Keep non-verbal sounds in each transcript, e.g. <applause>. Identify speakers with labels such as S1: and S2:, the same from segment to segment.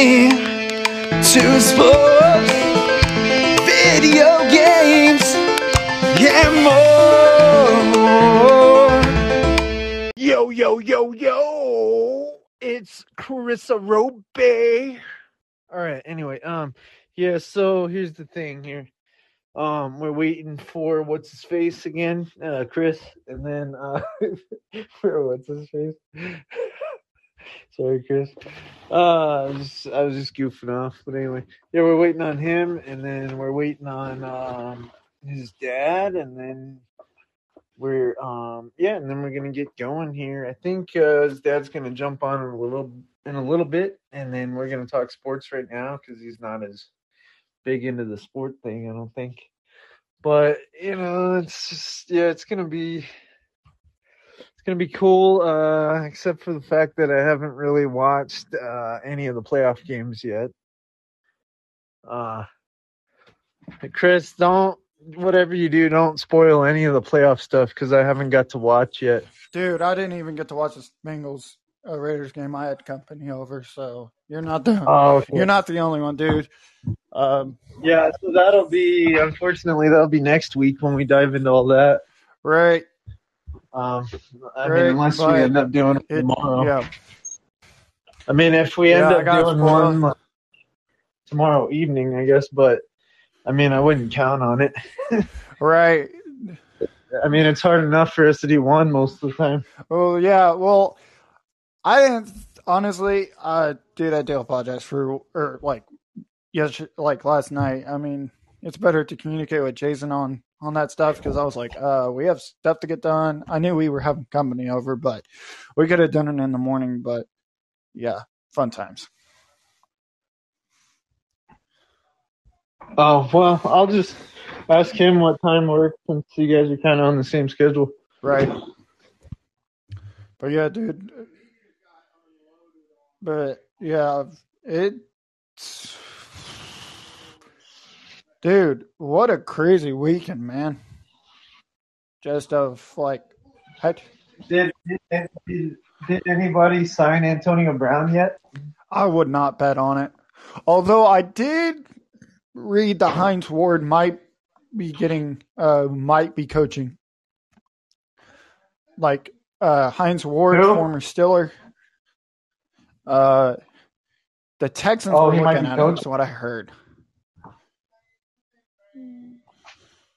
S1: to sports, video games, and more. Yo, yo, yo, yo! It's Chris Roby. All right. Anyway, um, yeah. So here's the thing here. Um, we're waiting for what's his face again, uh, Chris, and then uh, <laughs> for what's his face. Sorry, Chris. Uh, I was, just, I was just goofing off, but anyway, yeah, we're waiting on him, and then we're waiting on um his dad, and then we're um yeah, and then we're gonna get going here. I think uh, his dad's gonna jump on in a little in a little bit, and then we're gonna talk sports right now because he's not as big into the sport thing, I don't think. But you know, it's just yeah, it's gonna be it's gonna be cool. Uh, except for the fact that I haven't really watched uh, any of the playoff games yet. Uh, Chris, don't whatever you do, don't spoil any of the playoff stuff because I haven't got to watch yet.
S2: Dude, I didn't even get to watch the Bengals uh, Raiders game. I had company over, so you're not the
S1: Oh, okay.
S2: you're not the only one, dude. Um,
S1: Yeah, so that'll be unfortunately that'll be next week when we dive into all that.
S2: right?
S1: Um, I
S2: Right,
S1: mean, unless we end up doing it
S2: It,
S1: tomorrow.
S2: yeah,
S1: I mean, if we end
S2: Yeah, I
S1: up doing one tomorrow evening, I guess. But I mean, I wouldn't count on it. <laughs>
S2: right.
S1: I mean, it's hard enough for us to do one most of the time.
S2: Oh yeah. Well, I didn't honestly. Uh, dude, I do apologize for or like yes, like last night. I mean, it's better to communicate with Jason on on that stuff because I was like, uh, we have stuff to get done. I knew we were having company over, but we could have done it in the morning. But yeah, fun times.
S1: Oh well, I'll just ask him what time works since you guys are kind of on the same schedule.
S2: Right. But yeah, dude. But yeah, it's dude, what a crazy weekend, man. Just of like
S1: Did did, did, anybody sign Antonio Brown yet?
S2: I would not bet on it. Although I did read that Hines Ward might be getting uh might be coaching. Like uh Hines Ward,
S1: Who?
S2: former Steeler. Uh the Texans
S1: Oh,
S2: were looking at him, is what I heard.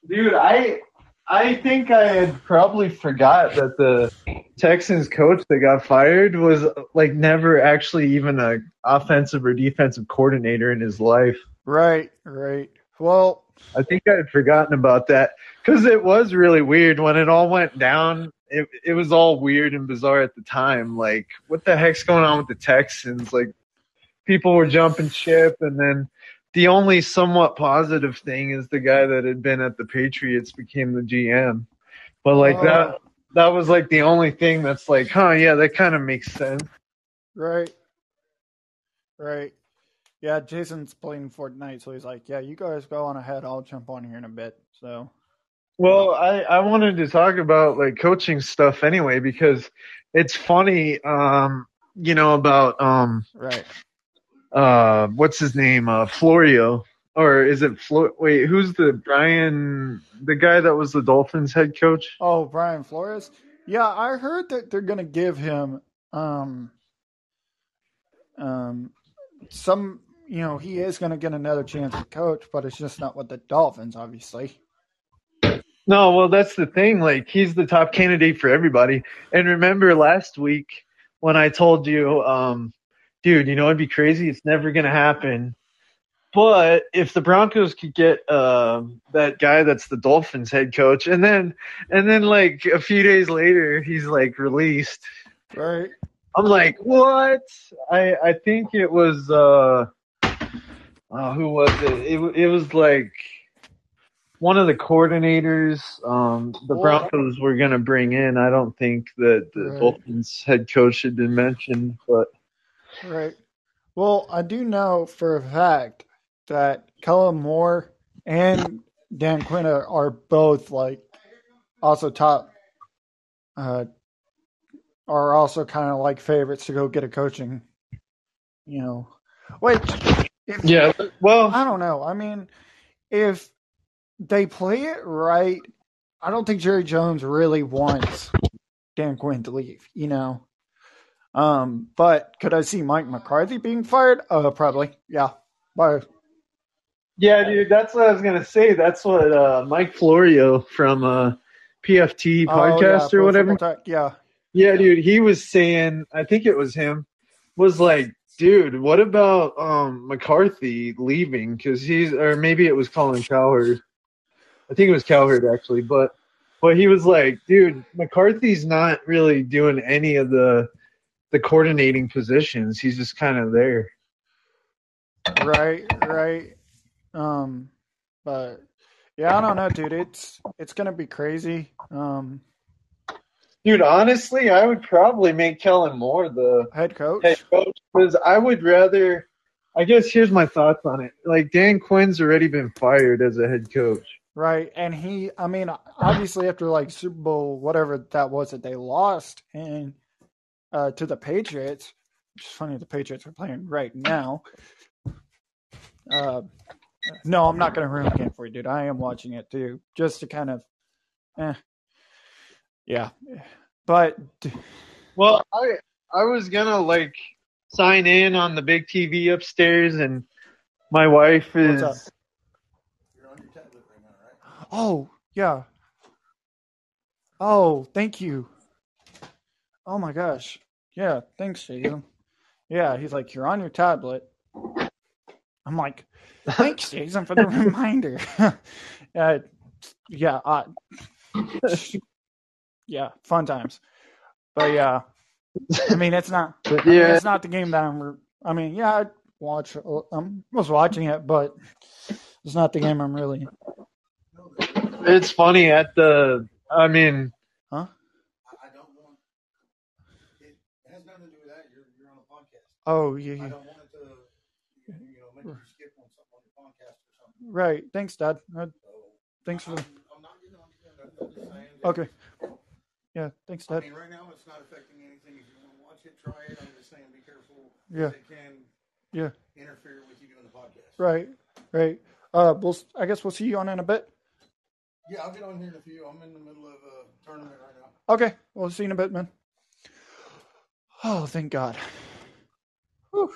S1: Dude, I I think I had probably forgot that the Texans coach that got fired was like never actually even a offensive or defensive coordinator in his life.
S2: Right, right. Well,
S1: I think I had forgotten about that because it was really weird when it all went down. It it was all weird and bizarre at the time. Like, what the heck's going on with the Texans? Like, people were jumping ship, and then the only somewhat positive thing is the guy that had been at the Patriots became the GM. But like that,
S2: Oh.
S1: that was like the only thing that's like, huh? Yeah, that kind of makes sense.
S2: right. Right. Yeah, Jason's playing Fortnite, so he's like, Yeah, you guys go on ahead, I'll jump on here in a bit. So
S1: Well, I, I wanted to talk about like coaching stuff anyway because it's funny, um, you know, about um
S2: right.
S1: Uh what's his name? Uh Florio. Or is it Flo wait, who's the Brian the guy that was the Dolphins head coach?
S2: Oh, Brian Flores. Yeah, I heard that they're gonna give him um um some you know, he is gonna get another chance to coach, but it's just not with the Dolphins, obviously.
S1: No, well that's the thing, like he's the top candidate for everybody. And remember last week when I told you, um, dude, you know it'd be crazy, it's never gonna happen. But if the Broncos could get um that guy that's the Dolphins head coach, and then and then like a few days later he's like released,
S2: Right.
S1: I'm like, what? I I think it was uh, uh who was it? It it was like one of the coordinators. Um, the Broncos were gonna bring in. I don't think that the
S2: Right.
S1: Dolphins head coach had been mentioned, but
S2: Right. Well, I do know for a fact that Kellen Moore and Dan Quinn are, both like also top uh are also kind of like favorites to go get a coaching, you know. Which, if,
S1: Yeah. Well,
S2: I don't know. I mean, if they play it right, I don't think Jerry Jones really wants Dan Quinn to leave. You know. Um, but could I see Mike McCarthy being fired? Uh, probably. Yeah. But
S1: yeah, dude. That's what I was gonna say. That's what uh, Mike Florio from uh, PFT
S2: oh,
S1: podcast
S2: yeah,
S1: or whatever.
S2: Talk, Yeah.
S1: Yeah, dude, he was saying, I think it was him, was like, dude, what about um McCarthy leaving? Because he's, or maybe it was Colin Cowherd. I think it was Cowherd actually, but but he was like, dude, McCarthy's not really doing any of the the coordinating positions. He's just kind of there.
S2: Right, right. Um, but yeah, I don't know, dude. It's it's gonna be crazy. Um,
S1: Dude, honestly, I would probably make Kellen Moore the
S2: head coach.
S1: head coach because I would rather. I guess here's my thoughts on it. Like Dan Quinn's already been fired as a head coach.
S2: Right, and he, I mean, obviously after like Super Bowl, whatever that was that they lost, and uh, to the Patriots, which is funny, the Patriots are playing right now. Uh, no, I'm not going to ruin the game for you, dude. I am watching it too, just to kind of, eh, yeah. But
S1: Well, I I was gonna like sign in on the big TV upstairs, and my wife is.
S2: What's up? oh yeah, oh thank you. Oh my gosh, yeah, thanks, Jason. Yeah, he's like, you're on your tablet. I'm like, thanks, Jason, for the <laughs> reminder. <laughs> uh, yeah, uh, yeah, fun times. But yeah, I mean, it's not. I <laughs> mean,
S1: Yeah,
S2: it's not the game that I'm. I mean, yeah, I watch. um, I was watching it, but it's not the game I'm really.
S1: it's funny at the. I mean,
S2: Huh?
S3: I don't want it has nothing to do with that. You're you're on a podcast.
S2: Oh yeah,
S3: I don't want it to you know make you skip on something on the podcast or something.
S2: right. Thanks, Dad. Uh,
S3: So
S2: thanks for
S3: I'm. I'm not getting on again. I'm just saying. that-
S2: Okay. Yeah. Thanks,
S3: I
S2: Dad.
S3: mean, right now it's not affecting anything. If you want to watch it, try it. I'm just saying, be careful.
S2: Yeah.
S3: It can
S2: Yeah.
S3: interfere with you doing the podcast.
S2: Right. Right. Uh, we'll. I guess we'll see you on in a bit.
S3: Yeah, I'll get on here in a few. I'm in the middle of a tournament right now.
S2: Okay. We'll see you in a bit, man. Oh, thank God. Whew.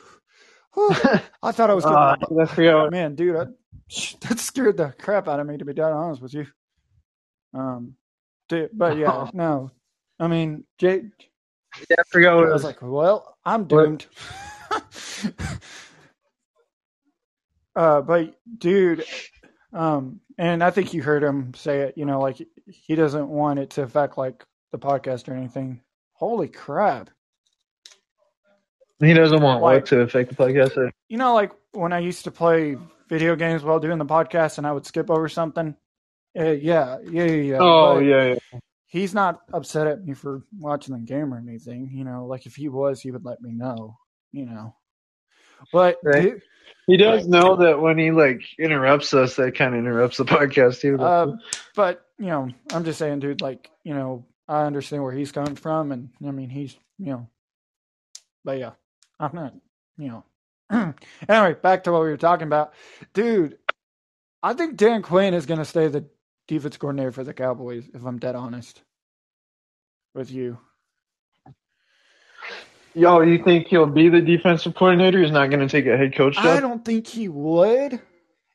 S2: Whew. <laughs> I thought I was
S1: uh, forgot.
S2: Man, dude, I, <laughs> that scared the crap out of me. To be dead honest with you. Um, dude, but yeah, no. I mean, Jake.
S1: Yeah, I forgot
S2: I was
S1: was.
S2: like, well, I'm doomed. <laughs> uh, but dude, um, and I think you heard him say it. You know, like he doesn't want it to affect like the podcast or anything. Holy crap!
S1: He doesn't want
S2: Like-
S1: what to affect the podcast.
S2: You know, like when I used to play video games while doing the podcast, and I would skip over something. Uh, yeah, yeah, yeah. yeah.
S1: Oh
S2: But
S1: yeah, yeah.
S2: he's not upset at me for watching the game or anything. You know, like if he was, he would let me know. You know, but
S1: Right. He does know that when he like interrupts us, that kind of interrupts the podcast too.
S2: Uh, but you know, I'm just saying, dude. Like, you know, I understand where he's coming from, and I mean, he's, you know, but yeah, I'm not, you know. <clears throat> anyway, back to what we were talking about, dude. I think Dan Quinn is going to stay the defense coordinator for the Cowboys. If I'm dead honest with you,
S1: Yo, you think he'll be the defensive coordinator? He's not going to take a head coach job?
S2: I don't think he would.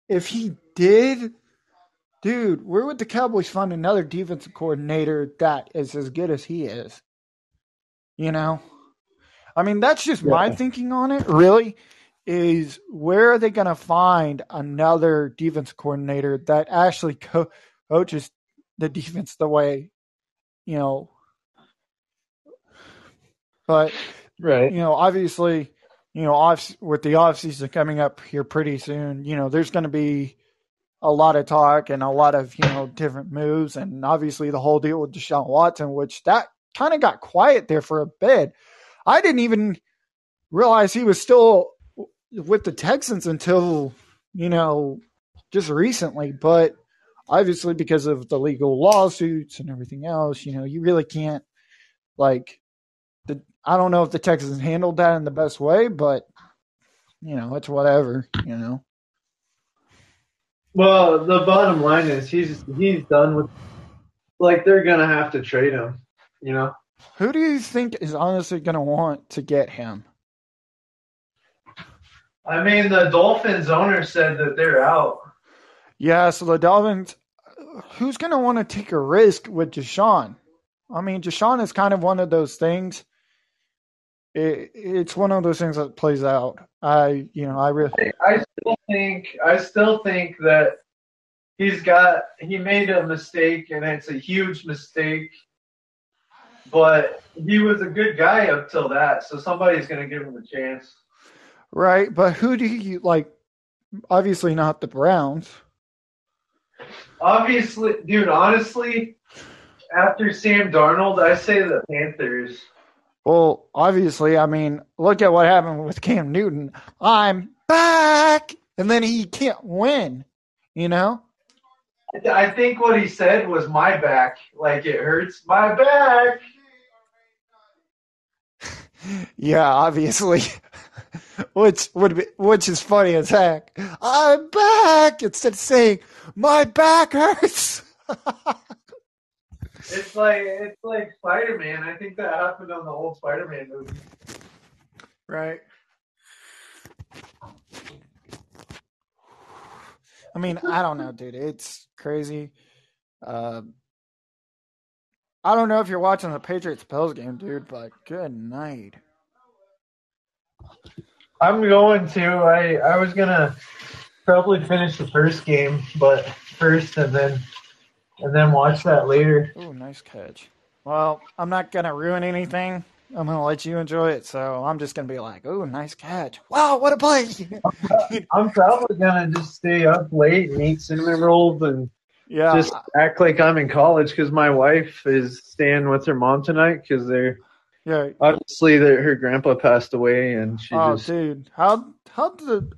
S2: If he did, dude, where would the Cowboys find another defensive coordinator that is as good as he is? You know? I mean, that's just my thinking on it, really, is where are they going to find another defense coordinator that actually co- coaches the defense the way, you know? But
S1: Right.
S2: you know, obviously, you know, off with the off season coming up here pretty soon, you know, there's going to be a lot of talk and a lot of you know different moves, and obviously the whole deal with Deshaun Watson, which that kind of got quiet there for a bit. I didn't even realize he was still with the Texans until you know just recently, but obviously because of the legal lawsuits and everything else, you know, you really can't like the I don't know if the Texans handled that in the best way, but you know, it's whatever, you know.
S1: Well, the bottom line is he's he's done with. Like they're gonna have to trade him. You know.
S2: Who do you think is honestly going to want to get him?
S1: I mean, the Dolphins owner said that they're out.
S2: Yeah, so the Dolphins, who's going to want to take a risk with Deshaun? I mean, Deshaun is kind of one of those things. It, it's one of those things that plays out. I, you know, I really.
S1: I still think I still think that he's got he made a mistake and it's a huge mistake. But he was a good guy up till that, so somebody's gonna give him a chance.
S2: Right, but who do you like? Obviously, not the Browns.
S1: Obviously, dude. Honestly, after Sam Darnold, I say the Panthers.
S2: Well, obviously, I mean, look at what happened with Cam Newton. I'm back, and then he can't win. You know.
S1: I think what he said was my back, like it hurts my back.
S2: Yeah, obviously. <laughs> which would be which is funny as heck. I'm back instead of saying my back hurts. <laughs>
S1: it's like it's like Spider Man. I think that happened on the old Spider Man movie.
S2: Right. I mean, I don't know, dude. It's crazy. Uh, I don't know if you're watching the Patriots Bills game, dude, but good night.
S1: I'm going to. I I was gonna probably finish the first game, but first and then and then watch that later.
S2: Oh, nice catch. Well, I'm not gonna ruin anything. I'm gonna let you enjoy it, so I'm just gonna be like, "Oh, nice catch! Wow, what a play!"
S1: I'm probably gonna just stay up late and eat cinnamon rolls and
S2: yeah,
S1: just act like I'm in college because my wife is staying with her mom tonight because they're
S2: yeah.
S1: obviously that her grandpa passed away and she
S2: Oh,
S1: just
S2: dude, how how did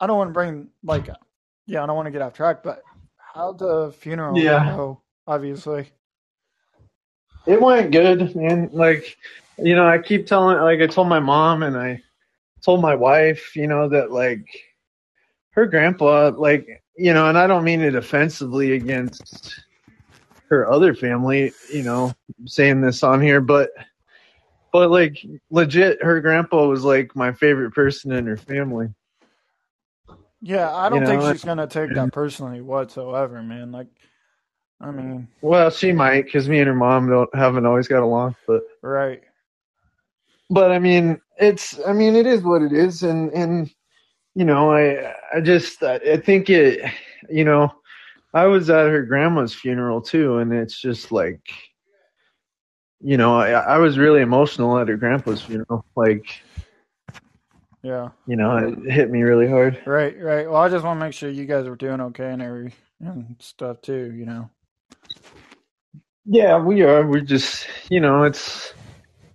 S2: I don't want to bring like yeah, I don't want to get off track, but how the funeral
S1: Yeah.
S2: go? Obviously,
S1: it went good, man. Like you know, I keep telling like I told my mom and I told my wife, you know, that like her grandpa, like you know, and I don't mean it offensively against her other family, you know, saying this on here, but but like legit her grandpa was like my favorite person in her family.
S2: yeah, I don't
S1: You
S2: think
S1: know,
S2: she's gonna take that personally whatsoever, man. Like, I mean,
S1: Well, she might because me and her mom don't haven't always got along, but
S2: right?
S1: but I mean, it's I mean, it is what it is, and and you know, I I just I think it, you know, I was at her grandma's funeral too, and it's just like, you know, I I was really emotional at her grandpa's funeral, like
S2: Yeah,
S1: you know, it hit me really hard.
S2: right, right. Well, I just want to make sure you guys are doing okay and every and stuff too. You know,
S1: Yeah, we are. We're just, you know, it's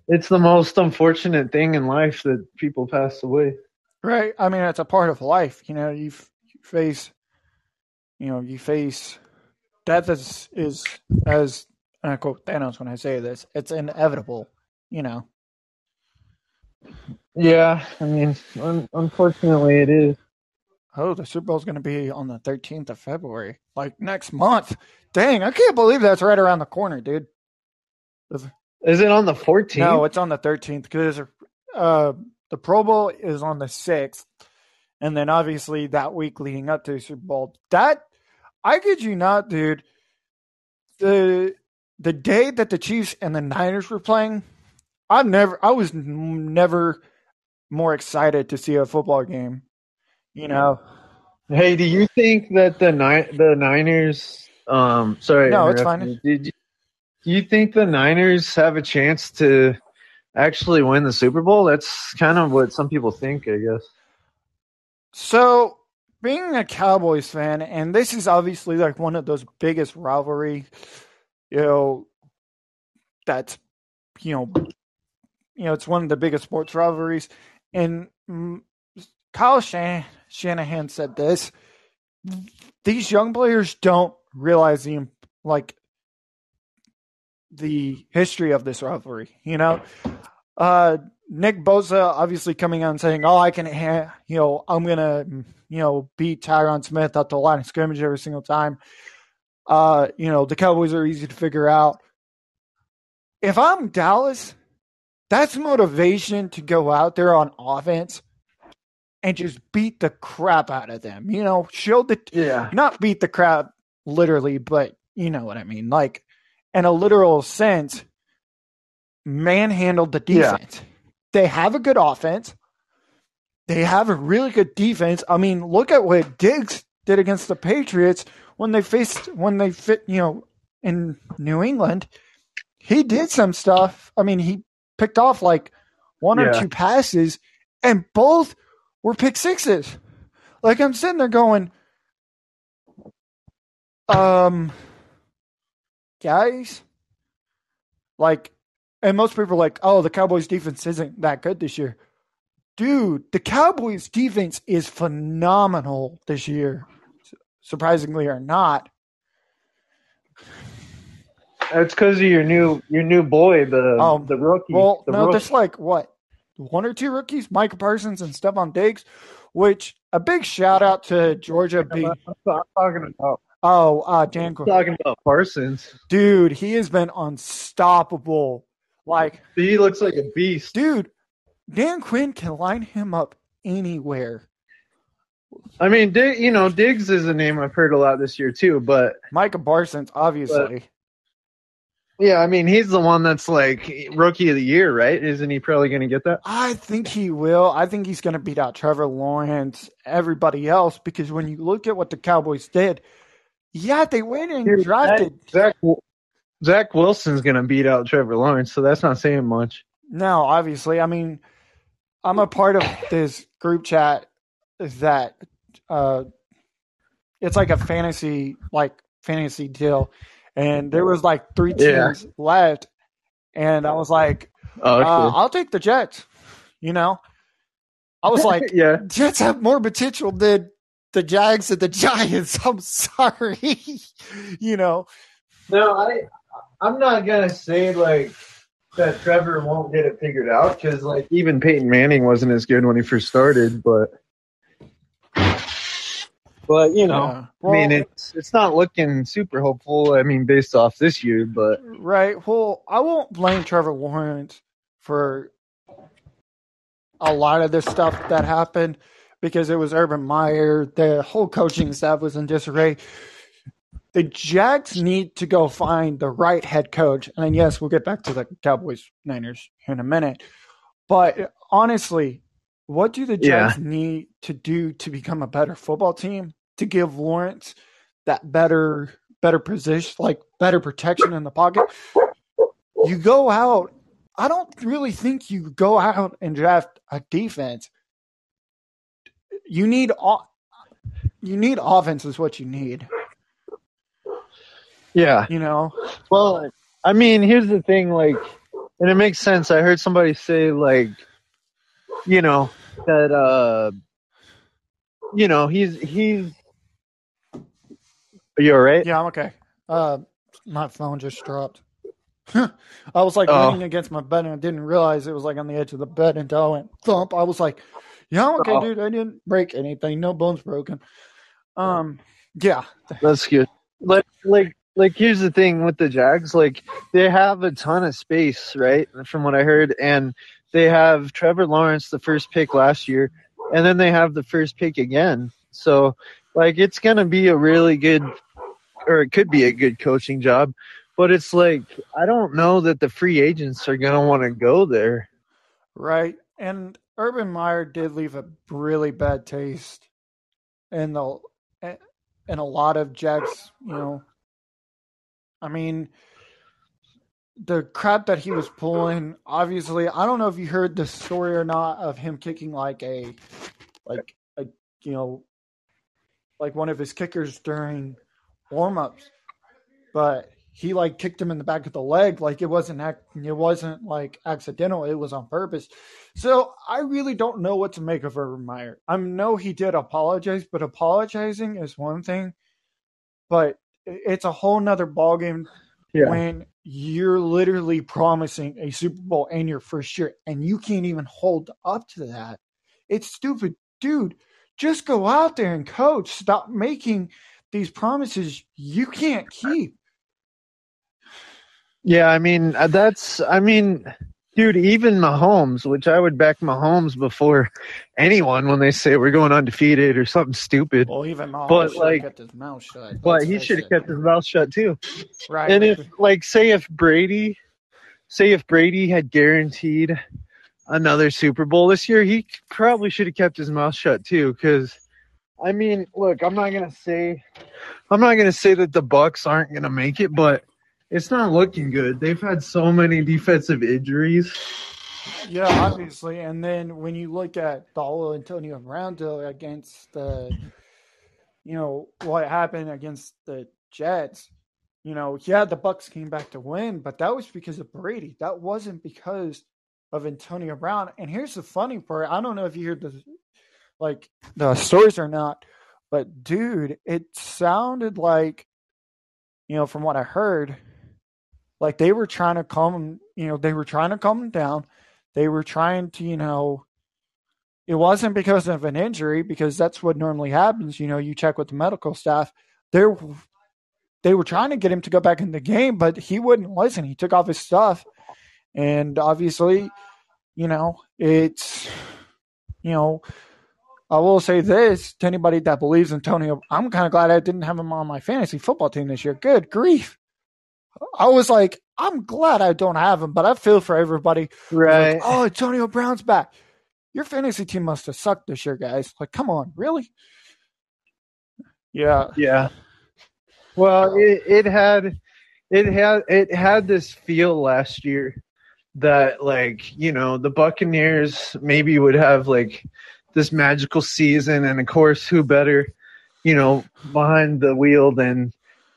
S1: it's the most unfortunate thing in life that people pass away.
S2: Right? I mean, it's a part of life. You know, you, f- you face, you know, you face death is is as and I quote Thanos when I say this. It's inevitable. You know.
S1: Yeah, I mean, un- unfortunately, it is.
S2: Oh, the Super Bowl's going to be on the 13th of February, like next month. Dang, I can't believe that's right around the corner, dude.
S1: Is it on the 14th?
S2: No, it's on the 13th because uh, the Pro Bowl is on the 6th. And then obviously that week leading up to the Super Bowl. That, I kid you not, dude. The the day that the Chiefs and the Niners were playing, I've never, I was never more excited to see a football game. You know,
S1: Hey, do you think that the Ni- the Niners? Um, sorry,
S2: No, it's fine.
S1: Did you, do you think the Niners have a chance to actually win the Super Bowl? That's kind of what some people think, I guess.
S2: So, being a Cowboys fan, and this is obviously like one of those biggest rivalry, you know, that's, you know, you know, it's one of the biggest sports rivalries. And Kyle Shan- Shanahan said this: these young players don't realize the like the history of this rivalry. You know, uh, Nick Bosa obviously coming out and saying, "Oh, I can, ha- you know, I'm gonna, you know, beat Tyron Smith at the line of scrimmage every single time." Uh, you know, the Cowboys are easy to figure out. If I'm Dallas, that's motivation to go out there on offense and just beat the crap out of them. You know, show the
S1: Yeah.
S2: not beat the crap literally, but you know what I mean. Like in a literal sense, manhandled the
S1: Yeah.
S2: defense. They have a good offense. They have a really good defense. I mean, look at what Diggs did against the Patriots when they faced when they fit, you know, in New England. He did some stuff. I mean, he picked off like one or two passes, and both were pick sixes. Like I'm sitting there going, um, guys, like, and most people are like, oh, the Cowboys defense isn't that good this year. Dude, the Cowboys defense is phenomenal this year, surprisingly or not.
S1: That's because of your new your new boy, the
S2: Oh,
S1: the rookie.
S2: Well,
S1: the
S2: no,
S1: rookie.
S2: there's like what one or two rookies, Micah Parsons and Stephon Diggs. Which a big shout out to Georgia. Be
S1: I'm talking about
S2: oh, uh, Dan,
S1: I'm talking about Parsons.
S2: dude, he has been unstoppable. Like,
S1: He looks like a beast.
S2: dude, Dan Quinn can line him up anywhere.
S1: I mean, Dig, you know, Diggs is a name I've heard a lot this year too. But
S2: Micah Parsons, obviously.
S1: yeah, I mean, he's the one that's like rookie of the year, right? Isn't he probably going to get that?
S2: I think he will. I think he's going to beat out Trevor Lawrence, everybody else, because when you look at what the Cowboys did, yeah, they went and
S1: Dude,
S2: drafted.
S1: Zach Zach Wilson's going to beat out Trevor Lawrence, so that's not saying much.
S2: No, obviously. I mean, I'm a part of this group chat that uh it's like a fantasy like fantasy deal. And there was like three
S1: Yeah.
S2: teams left and I was like,
S1: Oh,
S2: uh, I'll take the Jets. You know? I was <laughs> like,
S1: yeah.
S2: Jets have more potential than the Jags and the Giants. <laughs> I'm sorry. you know.
S1: No, I I'm not gonna say like that Trevor won't get it figured out because like even Peyton Manning wasn't as good when he first started, but but you know,
S2: uh,
S1: I mean it's it's not looking super hopeful. I mean, based off this year, but
S2: Right. Well, I won't blame Trevor Lawrence for a lot of this stuff that happened because it was Urban Meyer. The whole coaching staff was in disarray. The Jags need to go find the right head coach. And then, yes, we'll get back to the Cowboys Niners in a minute. But honestly, what do the
S1: Yeah.
S2: Jags need to do to become a better football team? To give Lawrence that better better position, like better protection in the pocket. You go out. I don't really think you go out and draft a defense. You need o- you need offense is what you need.
S1: yeah.
S2: You know,
S1: Well, I mean, here's the thing, like, and it makes sense. I heard somebody say, like, you know, that, uh, you know, he's he's. Are you all right?
S2: yeah, I'm okay. Uh, my phone just dropped. <laughs> I was like
S1: Oh.
S2: leaning against my bed and I didn't realize it was like on the edge of the bed until I went thump. I was like, "Yeah, okay,
S1: Oh.
S2: dude. I didn't break anything. No bones broken." Um, yeah,
S1: That's good. Like, like, like, here's the thing with the Jags. Like, they have a ton of space, right? From what I heard, and they have Trevor Lawrence, the first pick last year, and then they have the first pick again. So, like, it's gonna be a really good, or it could be a good coaching job. But it's like I don't know that the free agents are gonna want to go there.
S2: Right. And Urban Meyer did leave a really bad taste in the in a lot of Jags, you know. I mean the crap that he was pulling, obviously, I don't know if you heard the story or not of him kicking like a like a you know like one of his kickers during warm ups. But he like kicked him in the back of the leg like it wasn't it wasn't like accidental it was on purpose so i really don't know what to make of Urban Meyer. i know he did apologize but apologizing is one thing but it's a whole nother ballgame
S1: Yeah.
S2: when you're literally promising a Super Bowl in your first year and you can't even hold up to that. It's stupid. Dude, just go out there and coach. Stop making these promises you can't keep.
S1: Yeah, I mean uh, that's I mean, dude, even Mahomes, which I would back Mahomes before anyone when they say we're going undefeated or something stupid.
S2: Well, even Mahomes
S1: But,
S2: should
S1: like-
S2: have kept his mouth shut.
S1: But he should have kept his mouth shut too.
S2: right.
S1: And if like say if Brady say if Brady had guaranteed another Super Bowl this year, he probably should have kept his mouth shut too cuz I mean, look, I'm not going to say I'm not going to say that the Bucs aren't going to make it, but it's not looking good. They've had so many defensive injuries.
S2: Yeah, obviously. And then when you look at the Antonio deal against the, you know, what happened against the Jets, you know, yeah, the Bucs came back to win, but that was because of Brady. That wasn't because of Antonio Brown. And here's the funny part: I don't know if you heard the, like, the stories or not, but dude, it sounded like, you know, from what I heard, like they were trying to calm. You know, they were trying to calm down they were trying to, you know, it wasn't because of an injury, because that's what normally happens. You know, you check with the medical staff. They're, they were trying to get him to go back in the game, but he wouldn't listen. He took off his stuff. And obviously, you know, it's, you know, I will say this to anybody that believes Antonio. I'm kind of glad I didn't have him on my fantasy football team this year. Good grief. I was like, I'm glad I don't have him, but I feel for everybody
S1: Right.
S2: like, oh, Antonio Brown's back. Your fantasy team must have sucked this year, guys. Like, come on, really? Yeah,
S1: Yeah. Well, it, it had it had it had this feel last year that like, you know, the Buccaneers maybe would have like this magical season and of course who better, you know, behind the wheel than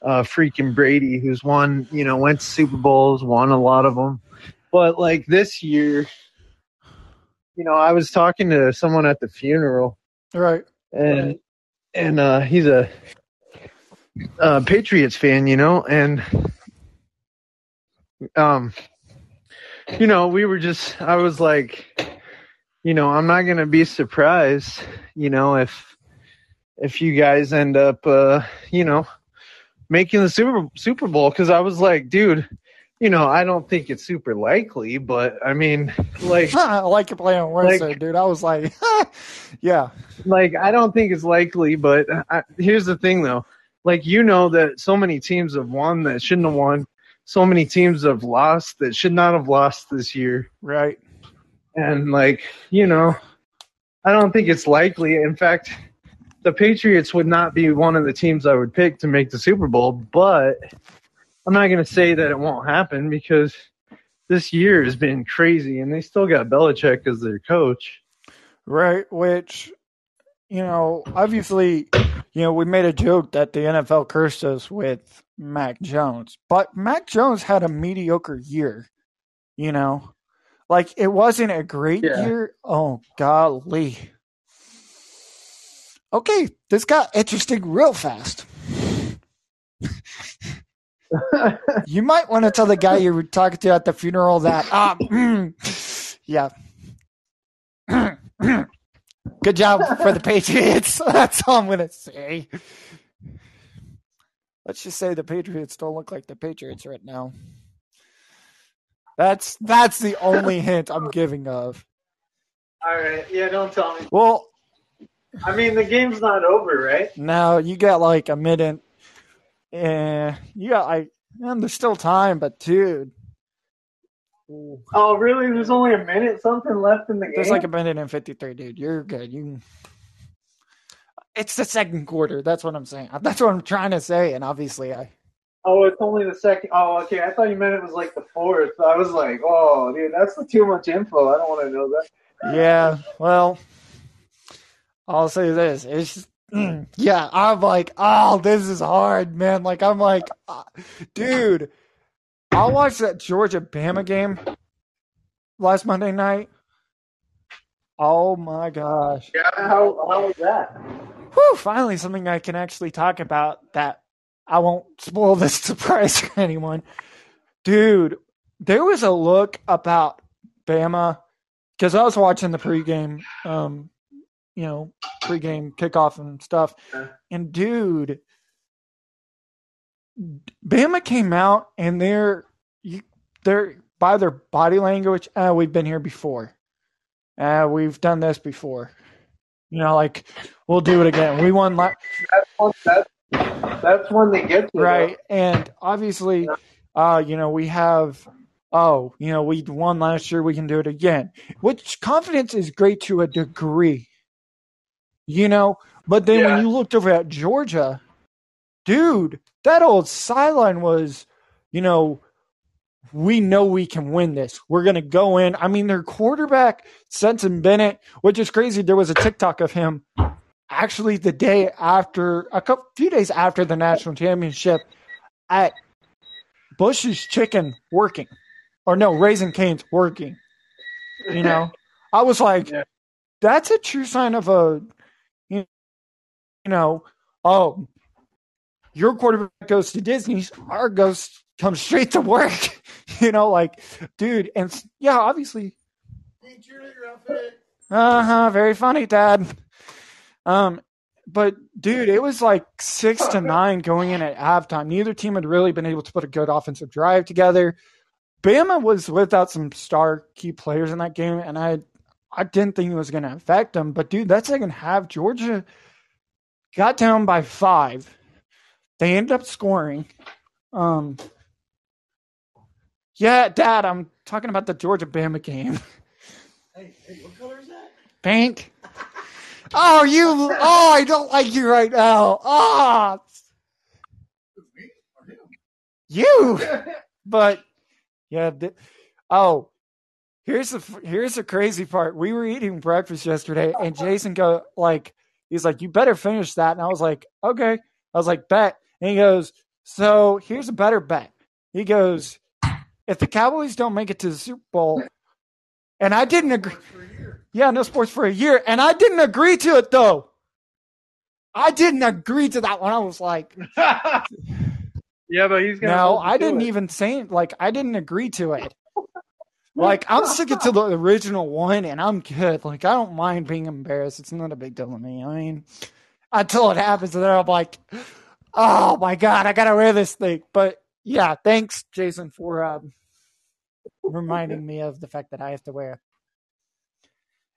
S1: uh freaking Brady who's won, you know, went to Super Bowls, won a lot of them. But like this year, you know, I was talking to someone at the funeral
S2: right.
S1: and and uh he's a uh Patriots fan, you know, and um you know, we were just I was like you know, I'm not going to be surprised, you know, if if you guys end up uh, you know, making the Super Super Bowl cuz I was like, dude, you know, I don't think it's super likely, but I mean, like <laughs>
S2: I like you playing words
S1: Like-
S2: dude. I was like, <laughs> yeah,
S1: like I don't think it's likely, but uh, I, here's the thing though. Like you know that so many teams have won that shouldn't have won. So many teams have lost that should not have lost this year.
S2: right.
S1: And like, you know, I don't think it's likely. In fact, the Patriots would not be one of the teams I would pick to make the Super Bowl, but I'm not going to say that it won't happen because this year has been crazy and they still got Belichick as their coach.
S2: Right, which, you know, obviously, you know, we made a joke that the NFL cursed us with Mac Jones, but Mac Jones had a mediocre year, you know, like it wasn't a great
S1: Yeah.
S2: year. Oh, golly. Okay, this got interesting real fast. You might want to tell the guy you were talking to at the funeral that, ah, <laughs> mm, yeah. Good job for the Patriots. <laughs> That's all I'm going to say. Let's just say the Patriots don't look like the Patriots right now. That's that's the only hint I'm giving of.
S1: All right. Yeah, don't tell me.
S2: Well,
S1: I mean, the game's not over, right?
S2: now you got like a minute. Eh, you got like, and there's still time, but dude,
S1: Oh, really? There's only a minute something left in the game.
S2: There's like a minute and 53, dude. You're good. You. It's the second quarter. That's what I'm saying. That's what I'm trying to say. And obviously, I.
S1: oh, it's only the second. Oh, okay. I thought you meant it was like the fourth. I was like, oh, dude, that's too much info. I don't want to know that.
S2: Yeah. Well, I'll say this. It's. <clears throat> Yeah, I'm like, oh, this is hard, man. Like, I'm like, uh, dude, I watched that Georgia Bama game last Monday night. Oh my gosh.
S1: Yeah. How how was that?
S2: Whew, finally something I can actually talk about that I won't spoil this <laughs> surprise for anyone. Dude, there was a look about Bama because I was watching the pregame, um, you know, pregame kickoff and stuff. And dude, Bama came out and they're you, they're by their body language. Uh, we've been here before. Uh, we've done this before. You know, like we'll do it again. We won. La-
S1: That's one, that's, that's when they get to
S2: right and obviously uh you know we have oh you know we won last year we can do it again which confidence is great to a degree you know but then
S1: Yeah.
S2: when you looked over at georgia dude that old sideline was you know we know we can win this we're going to go in i mean their quarterback Stetson Bennett which is crazy there was a tiktok of him actually the day after a couple few days after the national championship at Bush's Chicken working, or no, Raising Cane's working. You know, <laughs> I was like,
S1: Yeah.
S2: that's a true sign of a, you know, oh, your quarterback goes to Disney's, our ghost comes straight to work. <laughs> you know, like, dude, and yeah, obviously, uh huh, very funny, Dad. Um, but dude, it was like six to nine going in at halftime. Neither team had really been able to put a good offensive drive together. Bama was without some star key players in that game, and I I didn't think it was going to affect them. But dude, that second half, Georgia got down by five. They ended up scoring. Um, yeah, Dad, I'm talking about the Georgia Bama game.
S3: Hey, hey, what color is that?
S2: Pink. Oh, you! Oh, I don't like you right now. Ah,
S3: Who, me or him?
S2: you. But yeah. th- oh, here's the here's the crazy part. We were eating breakfast yesterday, and Jason go like he's like, "You better finish that," and I was like, "Okay." I was like, "Bet," and he goes, "So here's a better bet." He goes, "If the Cowboys don't make it to the Super Bowl," and I didn't agree.
S3: For a year.
S2: Yeah, no sports for a year. And I didn't agree to it though. I didn't agree to that one. I was like, <laughs>
S1: yeah, but he's gonna.
S2: no, I didn't
S1: it.
S2: even say. Like, I didn't agree to it. Like, <laughs> I'm sticking to the original one and I'm good. Like, I don't mind being embarrassed. It's not a big deal to me. I mean, until it happens, and then I'm like, oh my God, I got to wear this thing. But yeah, thanks, Jason, for um, reminding me of the fact that I have to wear it.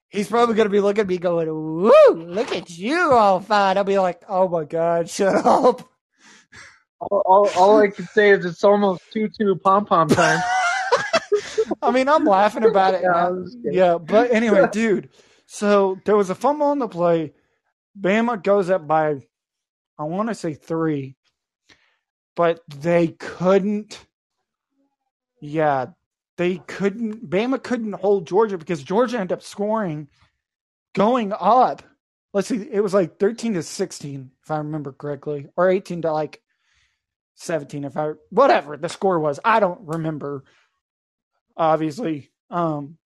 S2: He's probably going to be looking at me going, woo, look at you all fine. I'll be like, oh my God, shut up.
S1: All, all, all I can say is it's almost two two pom pom time. <laughs>
S2: I mean, I'm laughing about it. <laughs>
S1: Yeah, I
S2: now.
S1: was kidding.
S2: Yeah, but <laughs> anyway, dude. So there was a fumble on the play. Bama goes up by, I want to say three, but they couldn't. Yeah, they couldn't. Bama couldn't hold Georgia because Georgia ended up scoring, going up. Let's see, it was like 13 to 16, if I remember correctly, or 18 to like 17, if I whatever the score was. I don't remember obviously, um,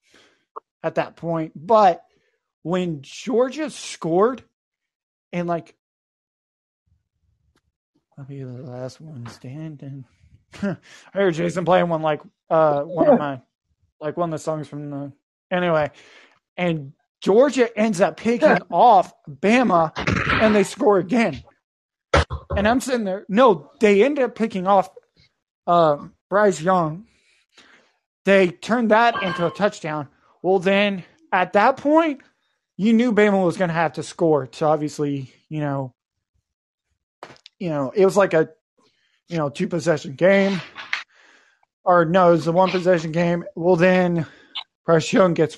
S2: at that point. But when Georgia scored, and like, I'll be the last one standing. <laughs> I heard Jason playing one like uh one of my like one of the songs from the anyway, and Georgia ends up picking <laughs> off Bama, and they score again. And I'm sitting there. No, they end up picking off um, Bryce Young, they turned that into a touchdown. Well, then at that point, you knew Bama was going to have to score. So obviously, you know, you know, it was like a, you know, two possession game, or no, it was a one possession game. Well, then Bryce Young gets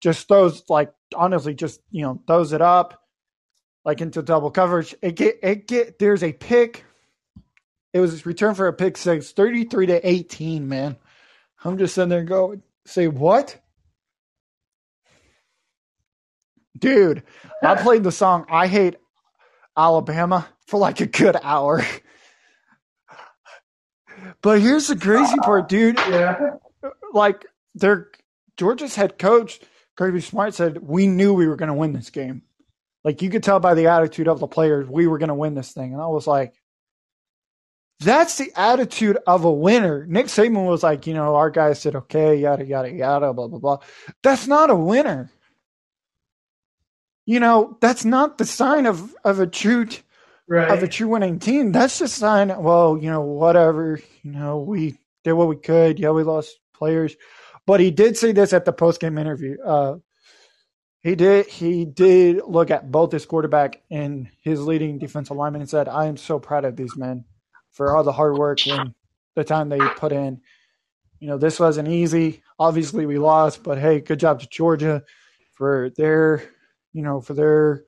S2: just throws like honestly just you know throws it up like into double coverage. It get it get there's a pick. It was return for a pick six, 33 to 18, man. I'm just sitting there going, say what? Dude, I <laughs> played the song I Hate Alabama for like a good hour. But here's the crazy part, dude.
S1: Yeah.
S2: Like their Georgia's head coach, Kirby Smart, said we knew we were going to win this game. Like you could tell by the attitude of the players, we were going to win this thing. And I was like, That's the attitude of a winner. Nick Saban was like, you know, our guys said, okay, yada, yada, yada, blah, blah, blah. That's not a winner. You know, that's not the sign of, of a true t-
S1: Right.
S2: of a true winning team. That's the a sign, well, you know, whatever, you know, we did what we could. Yeah, we lost players. But he did say this at the post game interview. Uh, he did he did look at both his quarterback and his leading defensive lineman and said, I am so proud of these men for all the hard work and the time they put in. You know, this wasn't easy. Obviously we lost, but hey, good job to Georgia for their you know, for their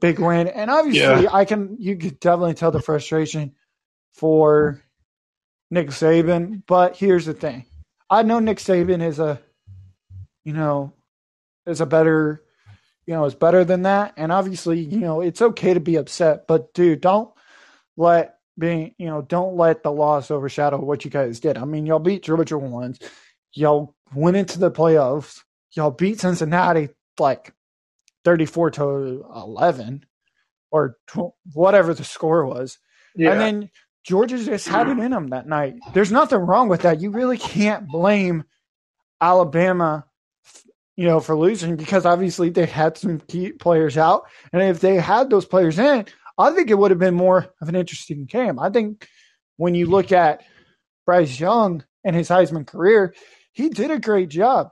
S2: big win. And obviously I can you could definitely tell the frustration for Nick Saban. But here's the thing. I know Nick Saban is a you know, is a better you know, is better than that. And obviously, you know, it's okay to be upset, but dude, don't let being you know, don't let the loss overshadow what you guys did. I mean, y'all beat Georgia once, y'all went into the playoffs, y'all beat Cincinnati like 34 to 11 or tw- whatever the score was.
S1: yeah.
S2: And then Georgia just had it in them that night. There's nothing wrong with that. You really can't blame Alabama, you know, for losing because obviously they had some key players out, and if they had those players in, I think it would have been more of an interesting game. I think when you look at Bryce Young and his Heisman career, he did a great job.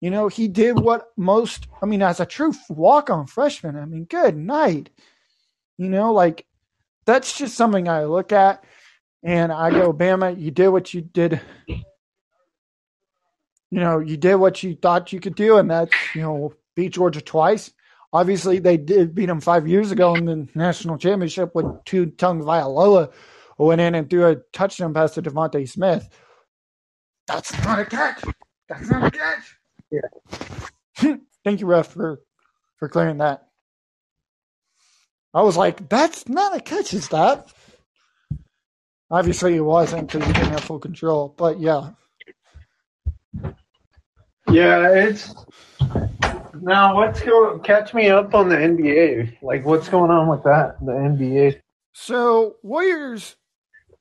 S2: You know, he did what most, I mean, as a true walk on freshman, I mean, good night. You know, like that's just something I look at and I go, Bama, you did what you did. You know, you did what you thought you could do, and that's, you know, beat Georgia twice. Obviously, they did beat them five years ago in the national championship when Tua Tagovailoa went in and threw a touchdown pass to DeVonta Smith. That's not a catch. That's not a catch. Yeah. <laughs> Thank you, ref, for for clearing that. I was like, that's not a catch, is that? Obviously, it wasn't because he didn't have full control. But yeah,
S1: Yeah, it's now what's going catch me up on the NBA. Like what's going on with that? The NBA.
S2: So Warriors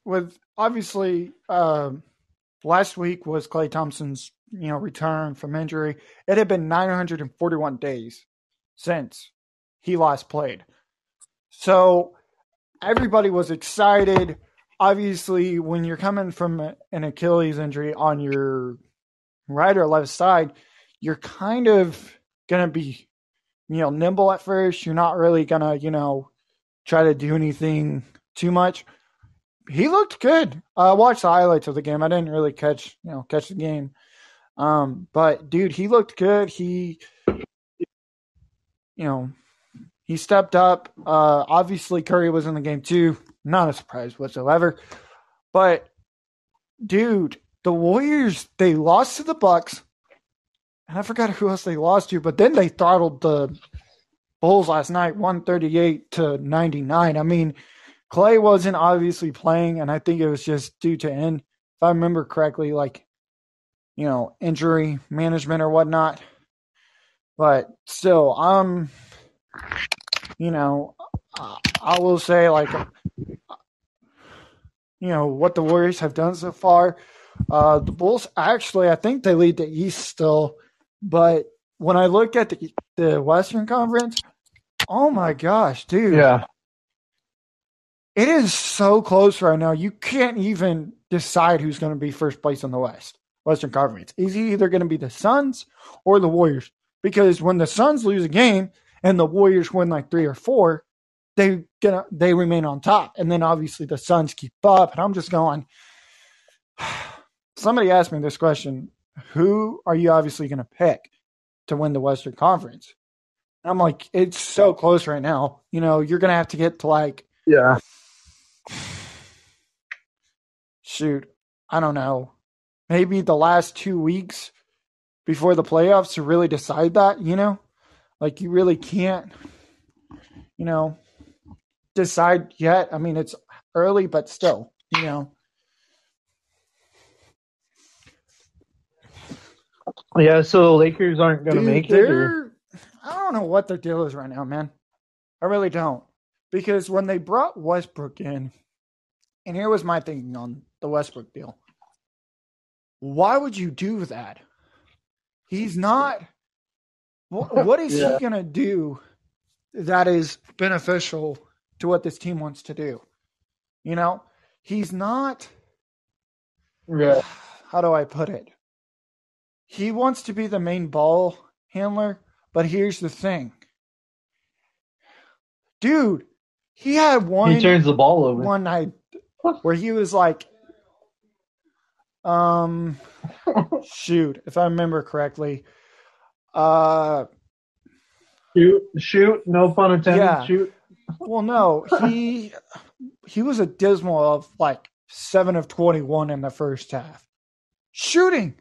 S2: with obviously um, last week was Klay Thompson's you know return from injury. It had been 941 days since he last played. So everybody was excited. Obviously, when you're coming from an Achilles injury on your right or left side, you're kind of gonna be you know nimble at first. You're not really gonna you know try to do anything too much. He looked good. I watched the highlights of the game. I didn't really catch, you know, catch the game. Um, but dude, he looked good. He, you know, he stepped up. Uh, obviously Curry was in the game too. Not a surprise whatsoever. But dude, the Warriors they lost to the Bucks, and I forgot who else they lost to. But then they throttled the Bulls last night, one thirty eight to ninety nine. I mean, Klay wasn't obviously playing, and I think it was just due to end, if I remember correctly, like you know, injury management or whatnot. But still, um, you know, I will say like, you know, what the Warriors have done so far. Uh, the Bulls actually, I think they lead the East still, but when I look at the the Western Conference, oh my gosh, dude,
S1: Yeah.
S2: it is so close right now. You can't even decide who's going to be first place in the West, Western Conference. Is either going to be the Suns or the Warriors? Because when the Suns lose a game and the Warriors win like three or four, they gonna they remain on top, and then obviously the Suns keep up. And I'm just going. <sighs> Somebody asked me this question: Who are you obviously going to pick to win the Western Conference? And I'm like, it's so close right now. You know, you're going to have to get to like
S1: Yeah.
S2: shoot, I don't know, maybe the last two weeks before the playoffs to really decide that, you know? Like you really can't, you know, decide yet. I mean, it's early, but still, you know.
S1: Yeah, so the Lakers aren't gonna make it. Or?
S2: I don't know what their deal is right now, man. I really don't. Because when they brought Westbrook in, And here was my thinking on the Westbrook deal. Why would you do that? He's not. What, <laughs> what is
S1: Yeah.
S2: he going to do that is beneficial to what this team wants to do? You know, he's not.
S1: Yeah. <sighs>
S2: How do I put it? He wants to be the main ball handler, but here's the thing. Dude, he had one
S1: He turns the ball over.
S2: one night where he was like um <laughs> shoot if i remember correctly uh
S1: Shoot, shoot. No pun intended.
S2: Yeah.
S1: Shoot.
S2: well no he he was a dismal of like 7 of 21 in the first half shooting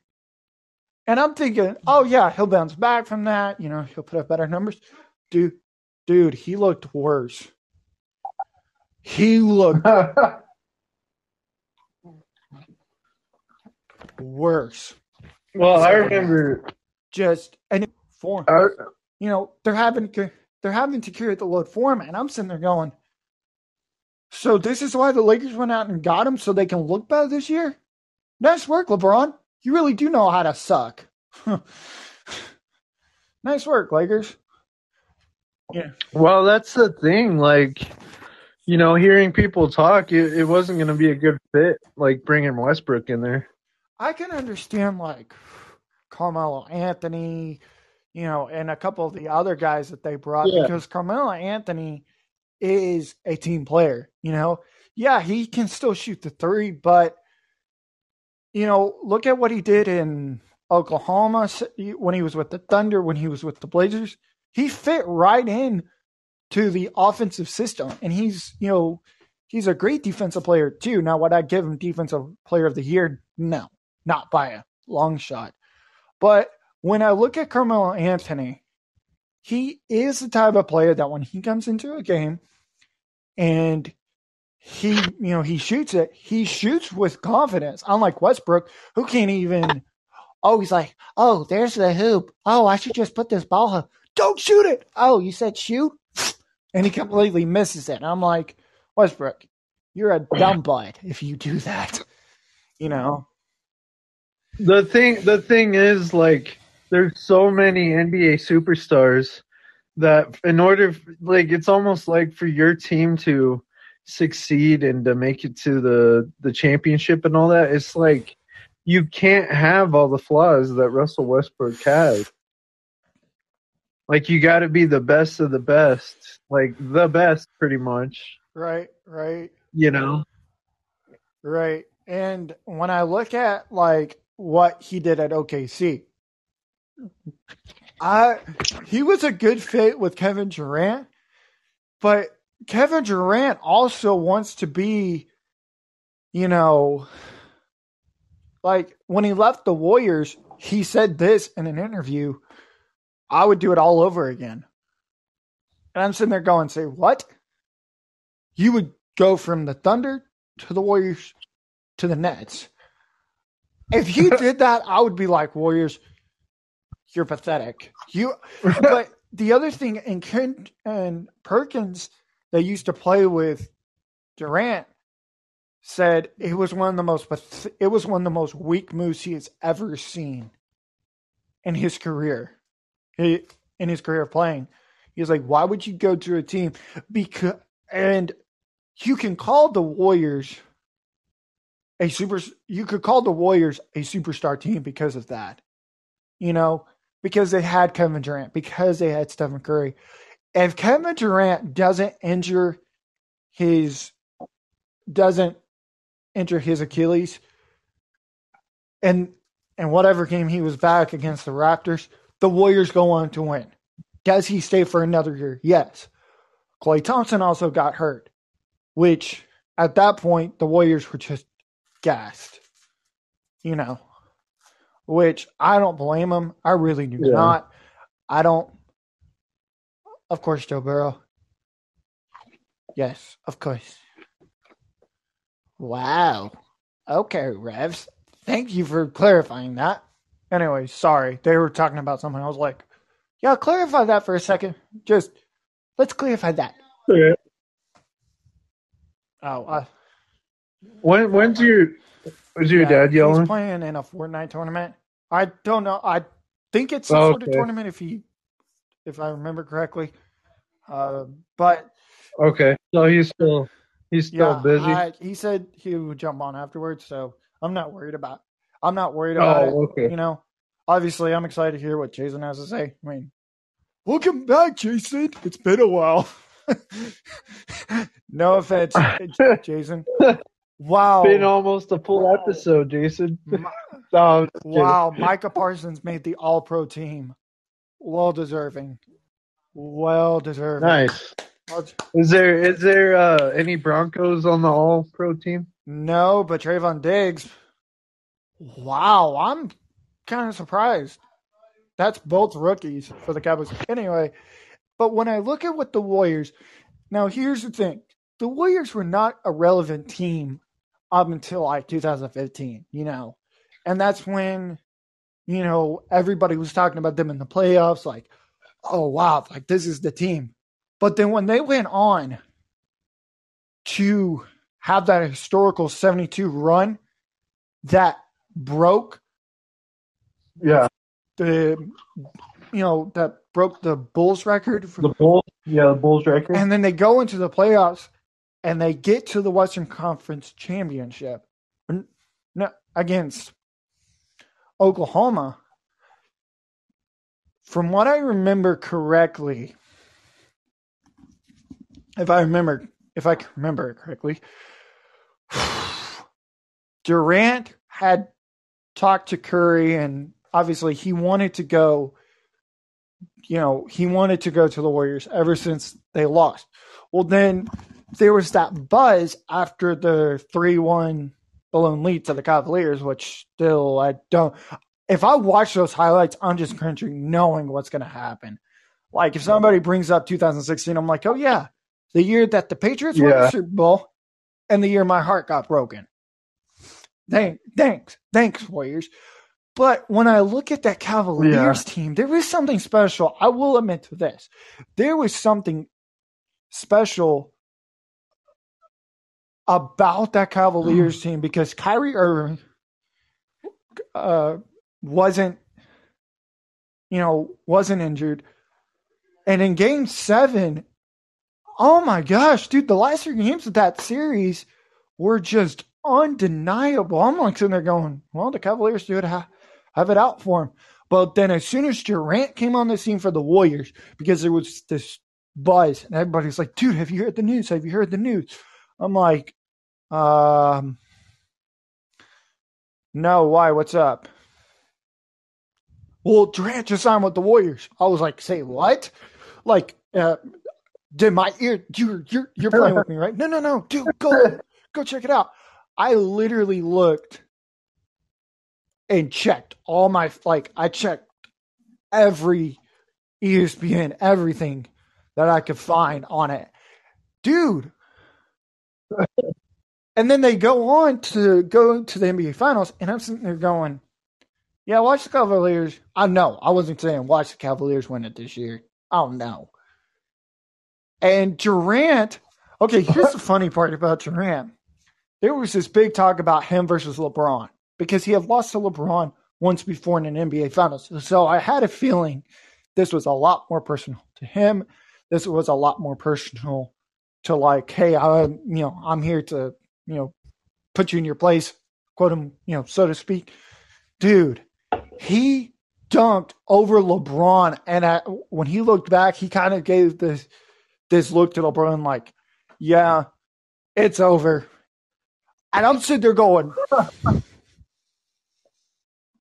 S2: and i'm thinking oh yeah he'll bounce back from that you know he'll put up better numbers dude dude he looked worse he looked worse
S1: well, I remember.
S2: just and form.
S1: I,
S2: You know, they're having they're having to carry the load for him, and I'm sitting there going, so this is why the Lakers went out and got him so they can look better this year. Nice work, LeBron. You really do know how to suck. <laughs> nice work, Lakers. Yeah.
S1: well, that's the thing. Like, you know, hearing people talk, it, it wasn't going to be a good fit. Like bringing Westbrook in there.
S2: I can understand like Carmelo Anthony, you know, and a couple of the other guys that they brought
S1: Yeah.
S2: because Carmelo Anthony is a team player, you know. Yeah, he can still shoot the three, but you know, look at what he did in Oklahoma when he was with the Thunder, when he was with the Blazers. He fit right in to the offensive system, and he's, you know, he's a great defensive player too. Now, would I give him defensive player of the year? No, not by a long shot. But when I look at Carmelo Anthony, he is the type of player that when he comes into a game and he, you know, he shoots it, he shoots with confidence. Unlike Westbrook, who can't even. Oh, he's like, oh, there's the hoop. Oh, I should just put this ball up. Don't shoot it. Oh, you said shoot, <laughs> and he completely misses it. And I'm like, Westbrook, you're a dumb butt if you do that. <laughs> You know.
S1: The thing, the thing is, like, there's so many NBA superstars that in order, like, it's almost like for your team to succeed and to make it to the the championship and all that, it's like you can't have all the flaws that Russell Westbrook has. Like, you got to be the best of the best, like the best, pretty much.
S2: Right, right.
S1: You know.
S2: Right. And when I look at like what he did at OKC, I he was a good fit with Kevin Durant, but Kevin Durant also wants to be, you know, like when he left the Warriors, he said this in an interview, I would do it all over again. And I'm sitting there going, say, what? You would go from the Thunder to the Warriors to the Nets. If you <laughs> did that, I would be like, Warriors, you're pathetic. You, <laughs> but the other thing, and Kent and Perkins, they used to play with Durant, said it was one of the most, it was one of the most weak moves he has ever seen in his career, in his career of playing. He was like, why would you go to a team? Because, and you can call the Warriors a super you could call the Warriors a superstar team because of that. You know, because they had Kevin Durant, because they had Stephen Curry. If Kevin Durant doesn't injure his doesn't injure his Achilles and and whatever game he was back against the Raptors, the Warriors go on to win. Does he stay for another year? Yes. Klay Thompson also got hurt, which at that point the Warriors were just gassed. You know, which I don't blame them. I really do
S1: Yeah.
S2: not. I don't. Of course, Joe Burrow. Yes, of course. Wow. Okay, Revs. Thank you for clarifying that. Anyway, sorry. They were talking about something. I was like, yeah, clarify that for a second. Just let's clarify that.
S1: Okay.
S2: Oh, uh,
S1: When when's your was your
S2: Yeah,
S1: dad
S2: He's
S1: yelling?
S2: playing in a Fortnite tournament. I don't know. I think it's a
S1: Oh,
S2: sort of tournament if he, if I remember correctly. Uh, but
S1: Okay, so he's still he's still
S2: yeah,
S1: busy.
S2: I, he said he would jump on afterwards, so I'm not worried about. I'm not worried about it.
S1: oh, okay.
S2: You know, obviously, I'm excited to hear what Jason has to say. I mean, welcome back, Jason. It's been a while. <laughs> no offense, <laughs> Jason. Wow.
S1: Been almost a full episode, Jason. <laughs> No, I'm just kidding.
S2: Wow, Micah Parsons made the All Pro team. Well deserving. Well deserving.
S1: Nice. Is there is there uh, any Broncos on the All Pro team?
S2: No, but Trevon Diggs. Wow, I'm kind of surprised. That's both rookies for the Cowboys. Anyway, but when I look at what the Warriors, now here's the thing: the Warriors were not a relevant team up until like 2015, you know, and that's when, you know, everybody was talking about them in the playoffs, like, oh wow, like this is the team. But then when they went on to have that historical 72 run that broke
S1: Yeah,
S2: the you know that broke the Bulls record for,
S1: the Bulls. Yeah, the Bulls record.
S2: and then they go into the playoffs and they get to the Western Conference Championship N- no, against Oklahoma. From what I remember correctly, if I remember if I remember it correctly, <sighs> Durant had talked to Curry and obviously he wanted to go you know, he wanted to go to the Warriors ever since they lost. Well, then there was that buzz after the 3 1 balloon lead to the Cavaliers, which still I don't. If I watch those highlights, I'm just cringing knowing what's going to happen. Like if somebody brings up 2016, I'm like, oh, yeah, the year that the Patriots won the Super Bowl and the year my heart got broken. Thank, thanks, thanks, Warriors. But when I look at that Cavaliers team, there is something special. I will admit to this. There was something special about that Cavaliers team because Kyrie Irving uh, wasn't, you know, wasn't injured. And in game seven, oh my gosh, dude, the last three games of that series were just undeniable. I'm like sitting there going, well, the Cavaliers do it, ha- have it out for him But then as soon as Durant came on the scene for the Warriors, because there was this buzz, and everybody's like, dude, have you heard the news? Have you heard the news? I'm like, um, no, why? What's up? Well, Durant just signed with the Warriors. I was like, say what? Like, uh, did my ear? You're you're you're playing with me, right? No, no, no, dude, go go check it out. I literally looked and checked all my like I checked every ESPN, everything that I could find on it. Dude. And then they go on to go to the NBA finals, and I'm sitting there going, Yeah, watch the Cavaliers. I know. I wasn't saying watch the Cavaliers win it this year. Oh no. And Durant, okay, here's the funny part about Durant. There was this big talk about him versus LeBron because he had lost to LeBron once before in an NBA Finals. So I had a feeling this was a lot more personal to him. This was a lot more personal to like, hey, I, you know, I'm here to, you know, put you in your place, quote him, you know, so to speak. Dude, he dunked over LeBron, and I, when he looked back, he kind of gave this this look to LeBron like, yeah, it's over. And I'm sitting there going, <laughs>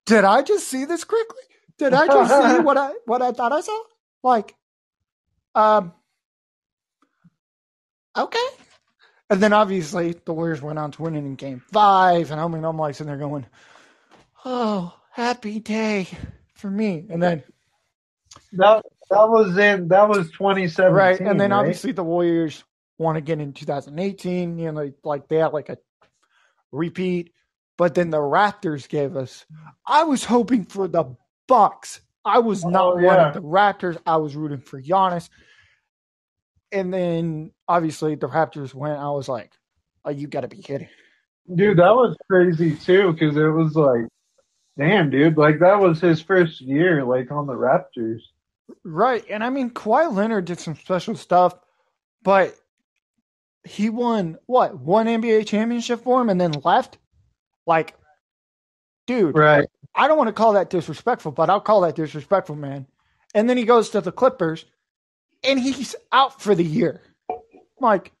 S2: did I just see this quickly? Did I just see what I what I thought I saw? Like, um, okay. And then obviously the Warriors went on to win in Game Five, and I mean I'm like sitting there going, oh, happy day for me. And then
S1: That that was in that was 2017,
S2: right, and then
S1: right?
S2: obviously the Warriors won again in 2018. You know, like, like they had like a repeat, but then the Raptors gave us. I was hoping for the Bucks. I was oh, not
S1: Oh, yeah.
S2: wanting the Raptors. I was rooting for Giannis. And then obviously the Raptors went. I was like, "Oh, you got to be kidding!
S1: Dude, that was crazy too, because it was like, damn, dude, like that was his first year, like on the Raptors.
S2: Right. And I mean, Kawhi Leonard did some special stuff, but he won what? One NBA championship for him and then left? Like, dude,
S1: Right.
S2: I don't want to call that disrespectful, but I'll call that disrespectful, man. And then he goes to the Clippers and he's out for the year. Like,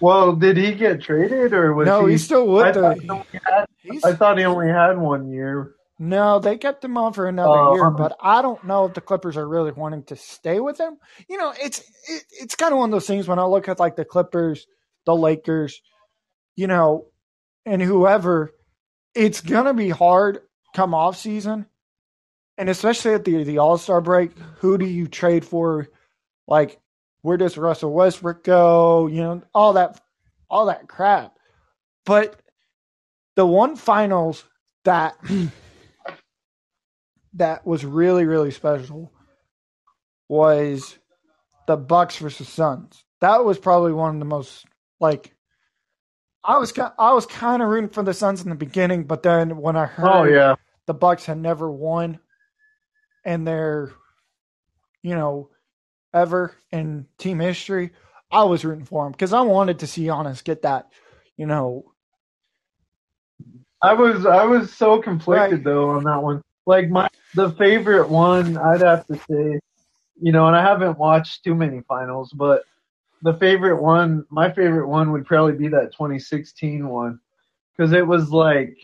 S1: Well, did he get traded or was
S2: no,
S1: he?
S2: he's still
S1: I
S2: with
S1: thought, he
S2: the.
S1: had,
S2: He's,
S1: I thought he only had one year.
S2: no, they kept him on for another
S1: Oh,
S2: year, but I don't know if the Clippers are really wanting to stay with him. You know, it's it, it's kind of one of those things when I look at like the Clippers, the Lakers, you know, and whoever, it's gonna be hard come off season, and especially at the the All Star break. Who do you trade for? Like, where does Russell Westbrook go? You know, all that, all that crap. But the one finals that <clears throat> that was really really special was the Bucks versus Suns. That was probably one of the most like I was I was kind of rooting for the Suns in the beginning, but then when I heard
S1: Oh yeah.
S2: the Bucks had never won in their you know ever in team history, I was rooting for them because I wanted to see Giannis get that you know
S1: I was I was so conflicted
S2: Right.
S1: though on that one. Like my the favorite one, I'd have to say, you know, and I haven't watched too many finals, but the favorite one, my favorite one would probably be that 2016 one, because it was like,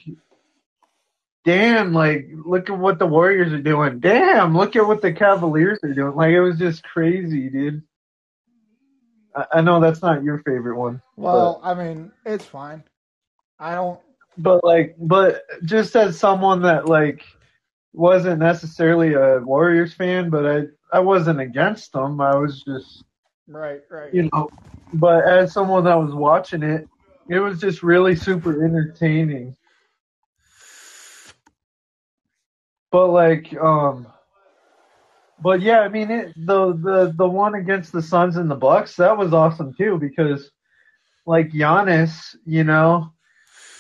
S1: damn, like look at what the Warriors are doing. Damn, look at what the Cavaliers are doing. Like it was just crazy, dude. I, I know that's not your favorite one.
S2: well I mean it's fine. I don't
S1: but like but just as someone that like wasn't necessarily a warriors fan but i i wasn't against them. I was just
S2: right right.
S1: you know but as someone that was watching it it was just really super entertaining. But like um but yeah i mean it the the the one against the suns and the bucks that was awesome too because like Giannis, you know,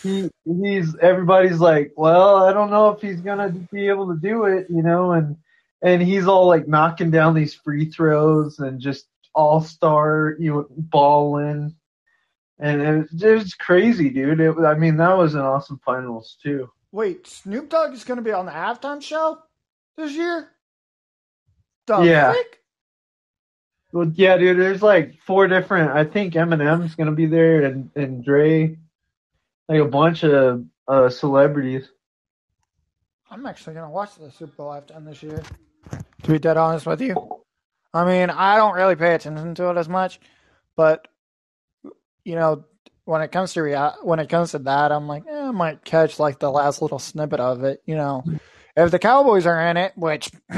S1: he he's everybody's like, well, I don't know if he's gonna be able to do it, you know, and and he's all like knocking down these free throws and just all star, you know, balling, and it was, it was crazy, dude. It, I mean, that was an awesome finals too.
S2: Wait, Snoop Dogg is going to be on the halftime show this year? The
S1: Yeah.
S2: frick?
S1: Well, yeah, dude. There's like four different. I think Eminem's gonna be there, and and Dre, like a bunch of uh celebrities.
S2: I'm actually to watch the Super Bowl halftime this year. To be dead honest with you. I mean, I don't really pay attention to it as much, but you know, when it comes to rea- when it comes to that, I'm like, eh, I might catch like the last little snippet of it. You know, if the Cowboys are in it, which <clears throat>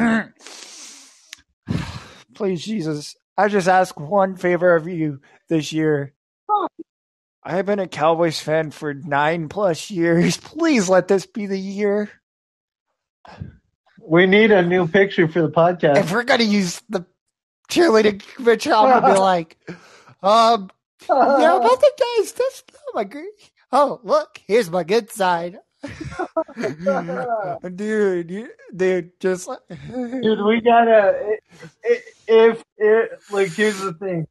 S2: please Jesus, I just ask one favor of you this year. I've been a Cowboys fan for nine plus years. <laughs> Please let this be the year.
S1: We need a new picture for the podcast.
S2: if we're gonna use the cheerleading picture, I'm gonna be <laughs> like, um, yeah, about the guys. That's not my great. Oh, look, here's my good side, <laughs> dude. You, dude, just like,
S1: Dude, we gotta. i- If it like, here's the thing,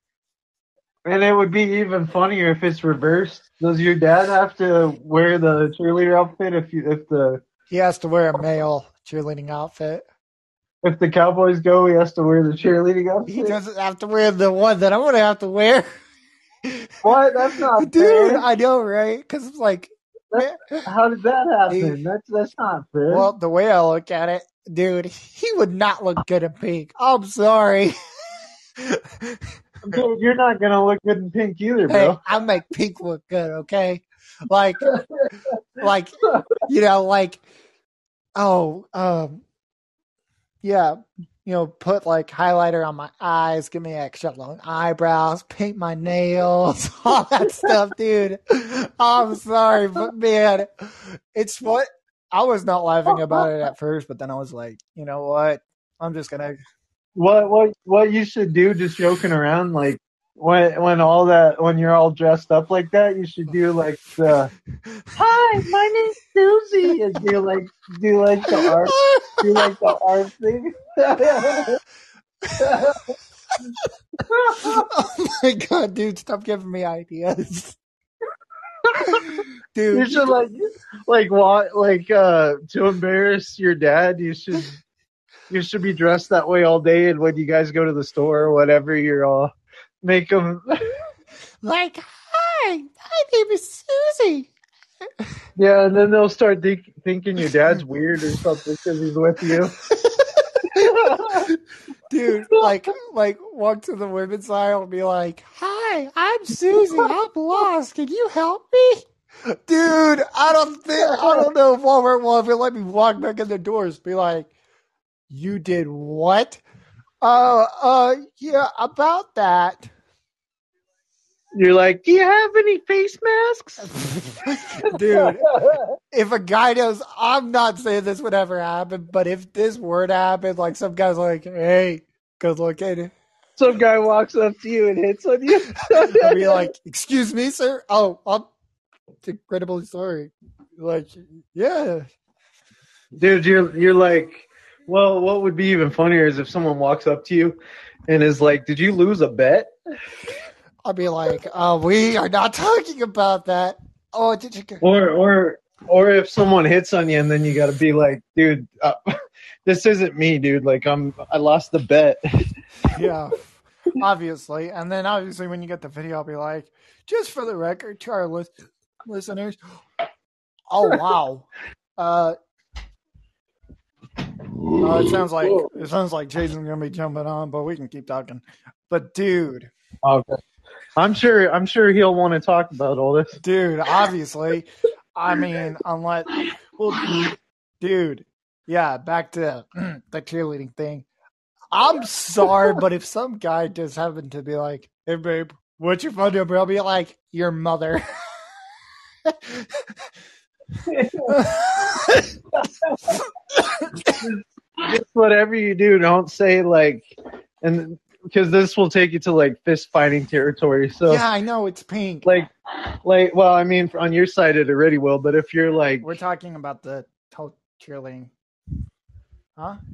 S1: and it would be even funnier if it's reversed. Does your dad have to wear the cheerleader outfit if you if the
S2: he has to wear a male cheerleading outfit.
S1: if the Cowboys go, he has to wear the cheerleading outfit?
S2: He doesn't have to wear the one that I'm gonna have to wear.
S1: What? That's not <laughs>
S2: Dude,
S1: fair.
S2: I know, right? Because it's like,
S1: How did that happen?
S2: Dude.
S1: That's that's not fair.
S2: well, the way I look at it, dude, he would not look good in pink. I'm sorry. <laughs>
S1: Dude, you're not gonna look good in pink either,
S2: Hey,
S1: bro.
S2: I make pink look good, okay? Like, like, you know, like, oh, um, yeah, you know, put like highlighter on my eyes, give me extra long eyebrows, paint my nails, <laughs> all that stuff, dude. I'm sorry, but man, it's what I was not laughing about it at first, but then I was like, you know what? I'm just gonna
S1: What what what you should do, just joking around, like when when all that when you're all dressed up like that, you should do like the Hi, my name's Susie and do like do like the art do like the art thing. <laughs>
S2: oh my god, dude, stop giving me ideas. <laughs> dude,
S1: you should like like what like uh to embarrass your dad, you should you should be dressed that way all day and when you guys go to the store or whatever, you're all make them <laughs>
S2: like, hi, my name is Susie.
S1: Yeah, and then they'll start think, thinking your dad's weird or something because he's with you. <laughs>
S2: Dude, like, like, walk to the women's aisle and be like, "Hi, I'm Susie. I'm lost. Can you help me?" <laughs> Dude, I don't think I don't know if Walmart will ever let me walk back in the doors. Be like, "You did what?" Uh, uh, yeah, about that.
S1: You're like, do you have any face masks? <laughs>
S2: Dude, if a guy knows, I'm not saying this would ever happen, but if this were to happen, like some guy's like, hey, good looking,
S1: Some guy walks up to you and hits on you. <laughs>
S2: I'd be <laughs> like, excuse me, sir. Oh, I'm incredibly sorry. Like, yeah.
S1: Dude, you're you're like, well, what would be even funnier is if someone walks up to you and is like, "Did you lose a bet?"
S2: I'd be like, oh, we are not <laughs> talking about that. Oh, did you?
S1: Or or or if someone hits on you and then you got to be like, "Dude, uh, <laughs> this isn't me, dude. Like I'm I lost the bet." <laughs>
S2: yeah, obviously. And then obviously when you get the video, I'll be like, just for the record to our list- listeners. Oh wow. Uh, oh, it sounds like it sounds like Jason's gonna be jumping on, but we can keep talking. But dude,
S1: Okay. I'm sure I'm sure he'll want to talk about all this.
S2: dude, obviously, I mean, unless, well, dude, yeah, back to <clears throat> the cheerleading thing. I'm sorry, but if some guy just happened to be like, "Hey, babe, what's your phone number?" I'll be like, "Your mother." <laughs>
S1: Just whatever you do, don't say like and because this will take you to like fist fighting territory. So
S2: yeah, I know it's pink.
S1: like like well, I mean on your side it already will, but if you're like
S2: We're talking about the to- cheerleading, huh? <laughs>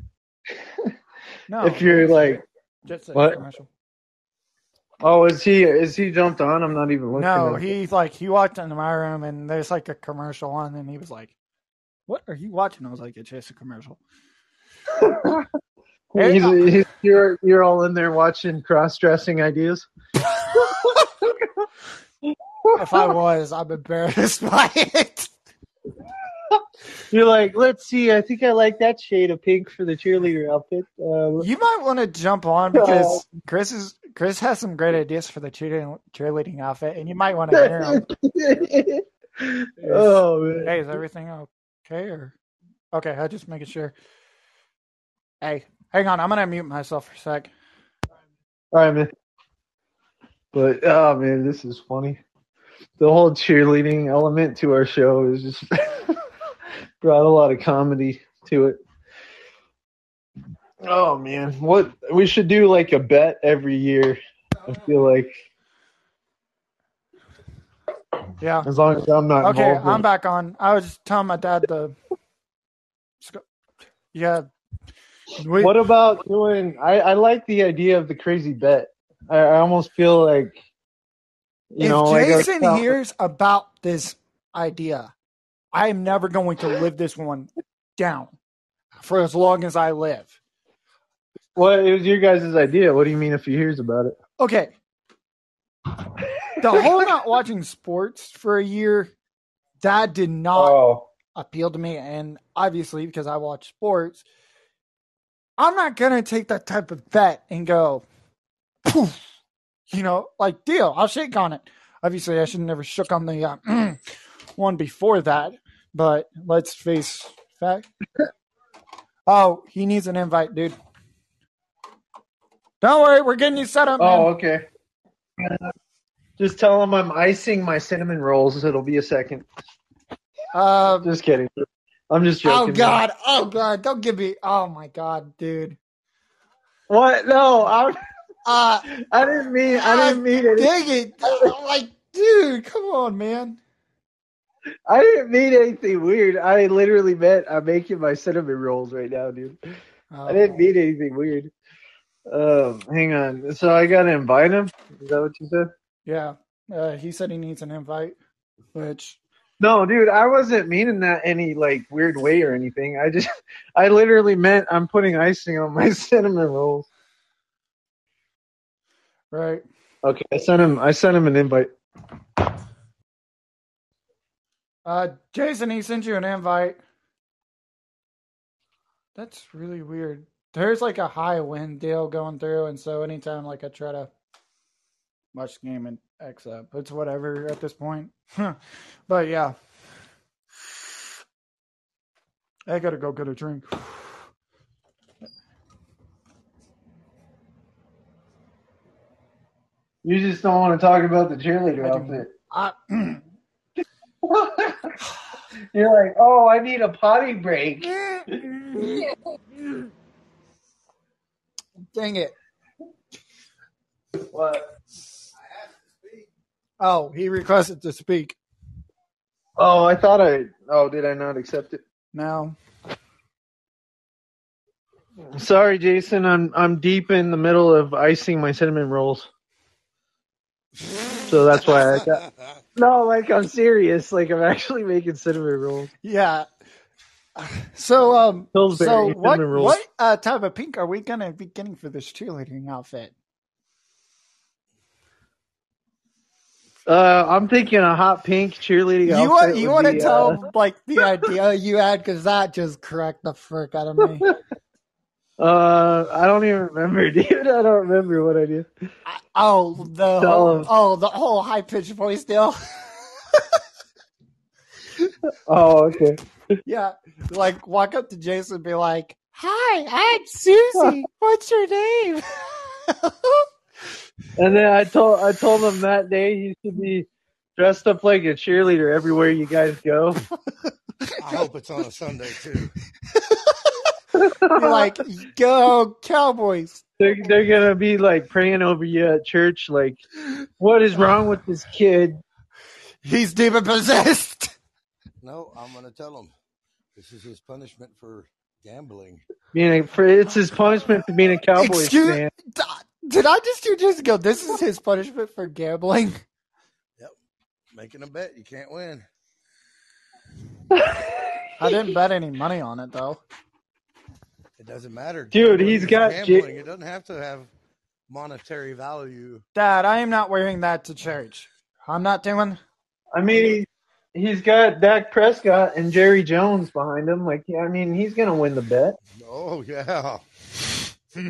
S2: No,
S1: if you're like
S2: just a
S1: what?
S2: commercial.
S1: Oh is he is he jumped on? I'm not even looking.
S2: No,
S1: at-
S2: he's like he walked into my room and there's like a commercial on, and he was like, "What are you watching?" I was like, "It's just a commercial." <laughs>
S1: he's, he's, you're you're all in there watching cross dressing ideas. <laughs>
S2: If I was, I'm embarrassed <laughs> by it. <laughs>
S1: You're like, let's see. I think I like that shade of pink for the cheerleader outfit. Uh,
S2: You might want to jump on <laughs> because Chris is Chris has some great ideas for the cheerleading cheerleading outfit, and you might want to hear him. <laughs>
S1: oh man.
S2: Hey, is everything okay? Or okay, I just making sure. Hey, hang on, I'm gonna mute myself for a sec.
S1: All right, man. But oh man, this is funny. The whole cheerleading element to our show is just brought a lot of comedy to it. Oh man, what we should do like a bet every year. I feel like
S2: Yeah.
S1: as long as I'm not
S2: Okay. I'm back on. I was just telling my dad the. Yeah. We,
S1: What about doing? I, I like the idea of the crazy bet. I, I almost feel like you
S2: if
S1: know, like
S2: Jason hears about this idea, I am never going to live this one down for as long as I live.
S1: Well, it was your guys' idea? What do you mean if he hears about it?
S2: Okay. The whole not watching sports for a year, that did not
S1: Oh,
S2: appeal to me. And obviously, because I watch sports, I'm not going to take that type of bet and go, poof, you know, like, deal, I'll shake on it. Obviously, I should never shook on the uh, <clears throat> one before that, but let's face fact. Oh, he needs an invite, dude. Don't worry, we're getting you set up. Man.
S1: oh, okay. Just tell him I'm icing my cinnamon rolls. It'll be a second.
S2: Um,
S1: Just kidding. I'm just
S2: oh
S1: joking. man.
S2: God, oh God, don't give me. Oh my God, dude.
S1: What? No, I'm
S2: Uh, <laughs>
S1: I didn't mean. I didn't mean it.
S2: dang it! Like, dude, come on, man.
S1: I didn't mean anything weird. I literally meant I'm making my cinnamon rolls right now, dude. I didn't mean anything weird. Um, hang on. So I gotta invite him. Is that what you said?
S2: Yeah, uh, he said he needs an invite, which
S1: No, dude. I wasn't meaning that any like weird way or anything. I just, <laughs> I literally meant I'm putting icing on my <laughs> cinnamon rolls.
S2: right.
S1: Okay, I sent him. I sent him an invite.
S2: Uh, Jason, he sent you an invite. That's really weird. There's like a high wind deal going through, and so anytime like I try to watch the game and X up, it's whatever at this point. <laughs> but yeah, I gotta go get a drink.
S1: You just don't want to talk about the cheerleader
S2: I
S1: outfit.
S2: I, <laughs> <laughs>
S1: You're like, oh, I need a potty break. <laughs>
S2: dang it!
S1: What?
S2: Oh, he requested to speak.
S1: Oh, I thought I. Oh, did I not accept it?
S2: No.
S1: Sorry, Jason. I'm I'm deep in the middle of icing my cinnamon rolls. So that's why I got. <laughs> No, like I'm serious. Like I'm actually making cinnamon rolls.
S2: yeah. So, um,
S1: Pillsbury
S2: so
S1: cinnamon
S2: what
S1: rolls.
S2: what uh, type of pink are we gonna be getting for this cheerleading outfit?
S1: Uh, I'm thinking a hot pink cheerleading
S2: You want you want to
S1: be,
S2: tell
S1: uh,
S2: like the idea you had because that just cracked the frick out of me. <laughs>
S1: Uh, I don't even remember, <laughs> dude. I don't remember what I did.
S2: oh, the whole,
S1: him.
S2: oh the whole high pitched voice deal. <laughs>
S1: Oh, okay. <laughs>
S2: yeah, like walk up to Jason and be like, "Hi, I'm Susie. What's your name?"
S1: And then I told I told him that day he should be dressed up like a cheerleader everywhere you guys go.
S3: I hope it's on a Sunday too.
S2: Be like, "Go Cowboys!"
S1: They're they're gonna be like praying over you at church, like, what is wrong with this kid?
S2: He's demon possessed.
S3: No, I'm gonna tell him this is his punishment for gambling.
S1: Being a, for it's his punishment for being a Cowboys
S2: Excuse-
S1: fan.
S2: Did I just hear Jason go? This is his punishment for gambling.
S3: Yep, making a bet, you can't win. <laughs>
S2: I didn't bet any money on it though.
S3: It doesn't matter,
S1: Dude,
S3: Gambling
S1: he's
S3: is
S1: got
S3: gambling.
S1: J-
S3: it doesn't have to have monetary value.
S2: Dad, I am not wearing that to church. I'm not doing.
S1: I mean, he's got Dak Prescott and Jerry Jones behind him. Like, I mean, he's gonna win the bet.
S3: Oh yeah. <laughs>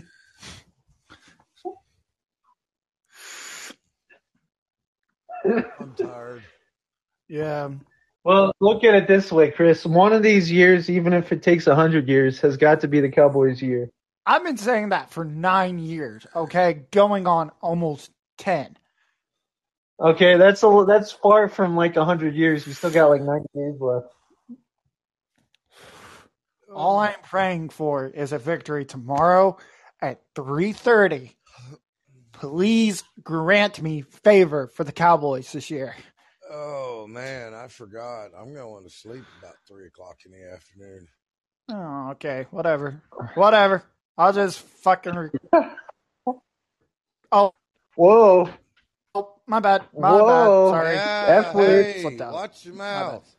S3: I'm tired.
S2: Yeah.
S1: Well, look at it this way, Chris. One of these years, even if it takes a hundred years, has got to be the Cowboys' year.
S2: I've been saying that for nine years, okay? Going on almost 10.
S1: Okay, that's a that's far from like a hundred years. You still got like ninety days left.
S2: All I'm praying for is a victory tomorrow at 3.30. Please grant me favor for the Cowboys this year.
S3: Oh man, I forgot. I'm going to sleep about three o'clock in the afternoon.
S2: Oh, okay. Whatever. Whatever. I'll just fucking... Re- oh,
S1: Whoa!
S2: oh, my bad. My
S1: Whoa.
S2: bad. Sorry.
S3: Yeah,
S1: F word.
S3: hey,
S2: Slipped out.
S3: watch your mouth.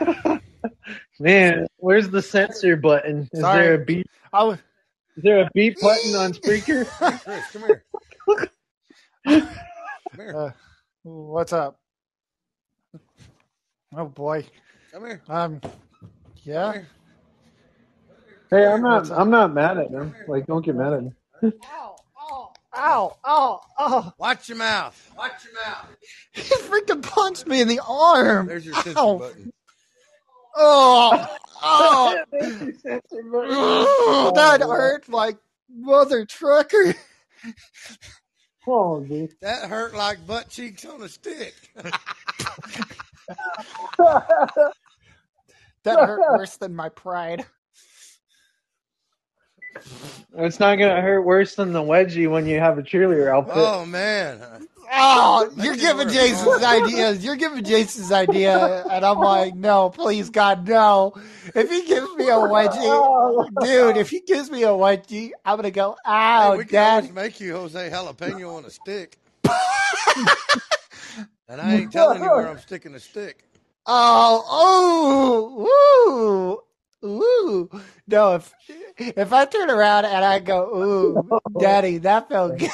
S3: <laughs>
S1: Man, where's the censor button? Is
S2: Sorry.
S1: there a beep?
S2: I was...
S1: Is there a beep button on Spreaker? <laughs>
S3: Hey, Chris, come here. <laughs> come here.
S2: Uh, what's up? Oh, boy.
S3: Come here.
S2: Um,
S3: Come
S2: yeah.
S3: here.
S1: hey, I'm not. I'm not mad at him. Like, don't get mad at him.
S2: Ow, <laughs> ow, ow, ow, ow.
S3: Watch your mouth. Watch your mouth.
S2: He freaking punched me in the arm.
S3: There's your censor
S2: Ow.
S3: button.
S2: Oh, oh,
S1: Censor button.
S2: oh, that hurt like mother trucker.
S1: Oh, dude.
S3: That hurt like butt cheeks on a stick. <laughs>
S2: That hurt worse than my pride.
S1: It's not gonna hurt worse than the wedgie when you have a cheerleader outfit.
S3: Oh man,
S2: Oh,
S3: Make
S2: you're giving
S3: worse.
S2: Jason's ideas. You're giving Jason's idea, and I'm like, no, please, God, no. If he gives me a wedgie, dude, if he gives me a wedgie, I'm gonna go,
S3: Hey,
S2: ow,
S3: we can
S2: dad.
S3: always make you Jose Jalapeno on a stick. <laughs> and I ain't telling you where <laughs> I'm sticking the stick.
S2: Oh, oh, ooh, ooh. No, if if I turn around and I go, ooh, daddy, that felt <laughs> good.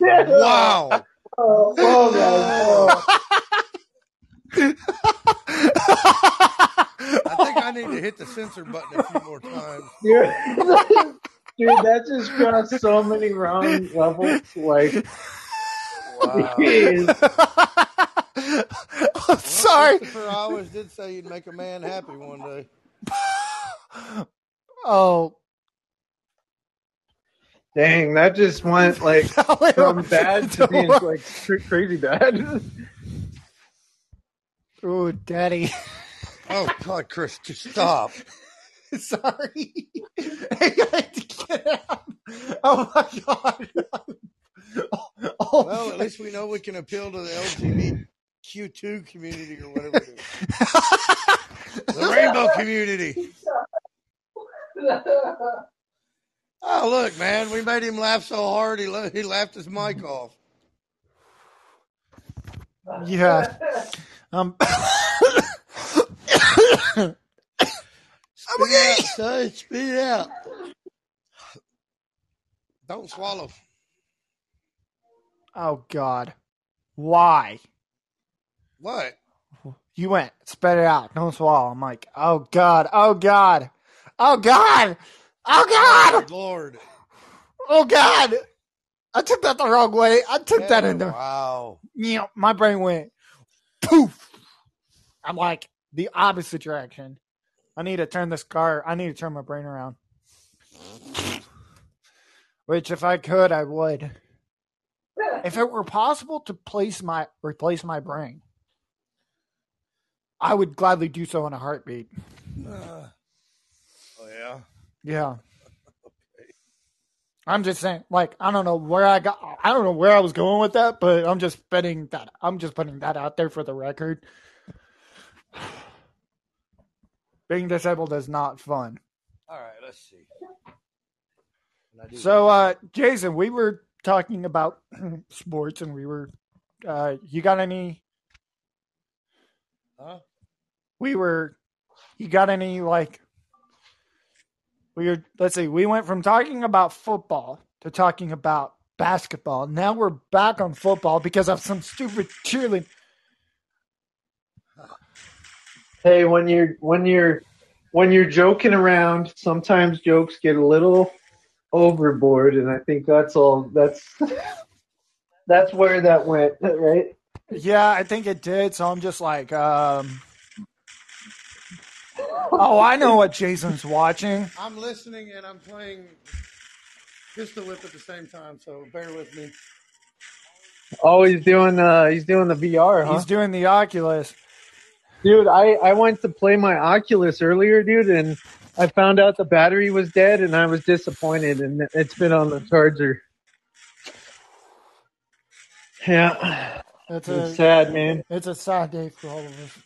S3: Wow.
S1: Oh, oh, guys,
S3: I think I need to hit the censor button a few more times. <laughs>
S1: Dude, dude, that just crossed so many wrong levels. Like,
S3: Wow.
S1: jeez. <laughs>
S2: I'm sorry.
S3: Christopher always did say you'd make a man happy one day. <laughs>
S2: Oh,
S1: dang, that just went like <laughs> from bad to being like cr- crazy bad.
S2: oh, daddy.
S3: Oh God, Chris, just stop.
S2: Sorry. I got to get out. Oh my god. <laughs> Oh,
S3: Well, at least we know we can appeal to the LGBTQ2 community or whatever it is. <laughs> The rainbow community. Oh, look, man, we made him laugh so hard he, he laughed his mic off.
S2: yeah. Um. <coughs>
S3: Spit it out, son. Spit it out. Don't swallow.
S2: Oh god. Why?
S3: What?
S2: You went, spit it out, don't swallow. I'm like, oh god, oh god, oh god, oh god, oh,
S3: Lord.
S2: oh god. I took that the wrong way. I took that in the
S3: Wow.
S2: you know, my brain went poof. I'm like the opposite direction. I need to turn this car. I need to turn my brain around. Which, if I could, I would. If it were possible to place my replace my brain, I would gladly do so in a heartbeat.
S3: Uh, oh, yeah.
S2: Yeah. I'm just saying, like, I don't know where I got, I don't know where I was going with that, but I'm just putting that, I'm just putting that out there for the record. <sighs> Being disabled is not fun.
S3: All right, let's see. And I do-
S2: So, uh, Jason, we were talking about <clears throat> sports and we were, uh, you got any,
S3: Huh?
S2: we were, you got any, like, we were, let's see, we went from talking about football to talking about basketball. Now we're back on football because of some stupid cheerleading.
S1: hey, when you're when you're when you're joking around, sometimes jokes get a little overboard, and I think that's all. That's that's where that went, right?
S2: Yeah, I think it did. So I'm just like, um, oh, I know what Jason's watching.
S3: I'm listening and I'm playing Pistol Whip at the same time, so bear with me.
S1: Oh, he's doing uh he's doing the VR, huh?
S2: He's doing the Oculus.
S1: Dude, I I went to play my Oculus earlier, dude, and I found out the battery was dead, and I was disappointed, and it's been on the charger. Yeah,
S2: It's
S1: it's
S2: a
S1: sad, man.
S2: it's a sad day for all of us.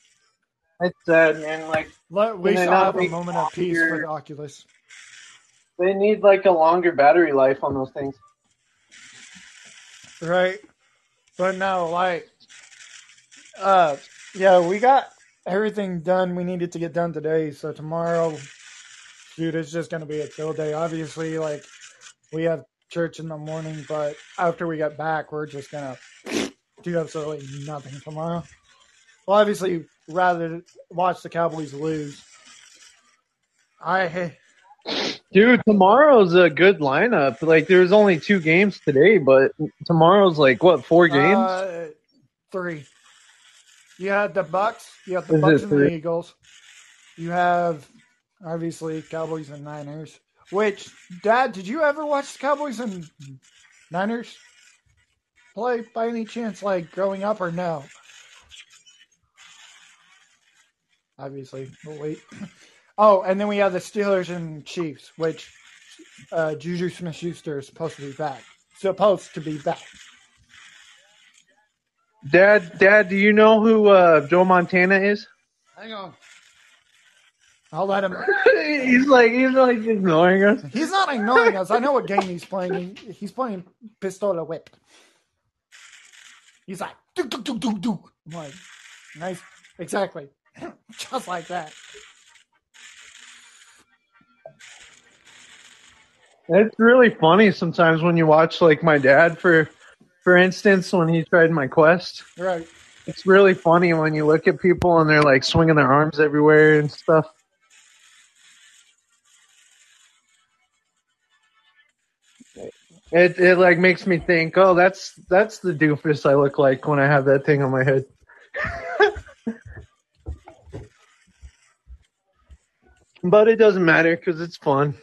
S1: It's sad, man. Like
S2: Let, we
S1: Can they
S2: shall
S1: not
S2: have a moment of peace for the Oculus.
S1: they need like a longer battery life on those things.
S2: Right. But no, like uh yeah, we got everything done we needed to get done today. So tomorrow shoot it's just gonna be a chill day. Obviously, like we have church in the morning, but after we get back we're just gonna <sniffs> do absolutely nothing tomorrow. Well obviously rather watch the Cowboys lose. I <sniffs>
S1: Dude, tomorrow's a good lineup. Like, there's only two games today, but tomorrow's like what four games?
S2: Uh, three. You had the Bucs. You have the
S1: Is Bucs
S2: and the? Eagles. You have obviously Cowboys and Niners. Which, Dad, did you ever watch the Cowboys and Niners play by any chance, like growing up, or no? Obviously, we'll wait. <laughs> Oh, and then we have the Steelers and Chiefs, which uh, Juju Smith Schuster is supposed to be back. Supposed to be back.
S1: Dad, Dad, do you know who uh, Joe Montana is?
S3: Hang on.
S2: I'll let him. <laughs>
S1: he's like he's like ignoring us.
S2: He's not ignoring us. I know what game he's playing. He's playing Pistol Whip. He's like, do, do, do, do, do. I'm like, nice. Exactly. <laughs> Just like that.
S1: It's really funny sometimes when you watch like my dad for for instance when he tried my quest.
S2: Right.
S1: It's really funny when you look at people and they're like swinging their arms everywhere and stuff. It it like makes me think, oh, that's that's the doofus I look like when I have that thing on my head. <laughs> but it doesn't matter because it's fun.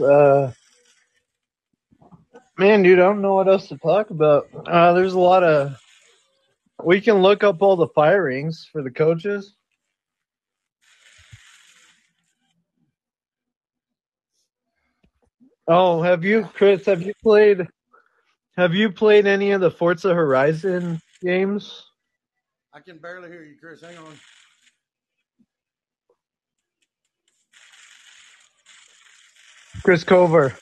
S1: Uh man dude i don't know what else to talk about uh there's a lot of we can look up all the firings for the coaches oh have you chris have you played have you played any of the forza horizon games
S3: I can barely hear you, Chris. Hang on.
S1: Chris cover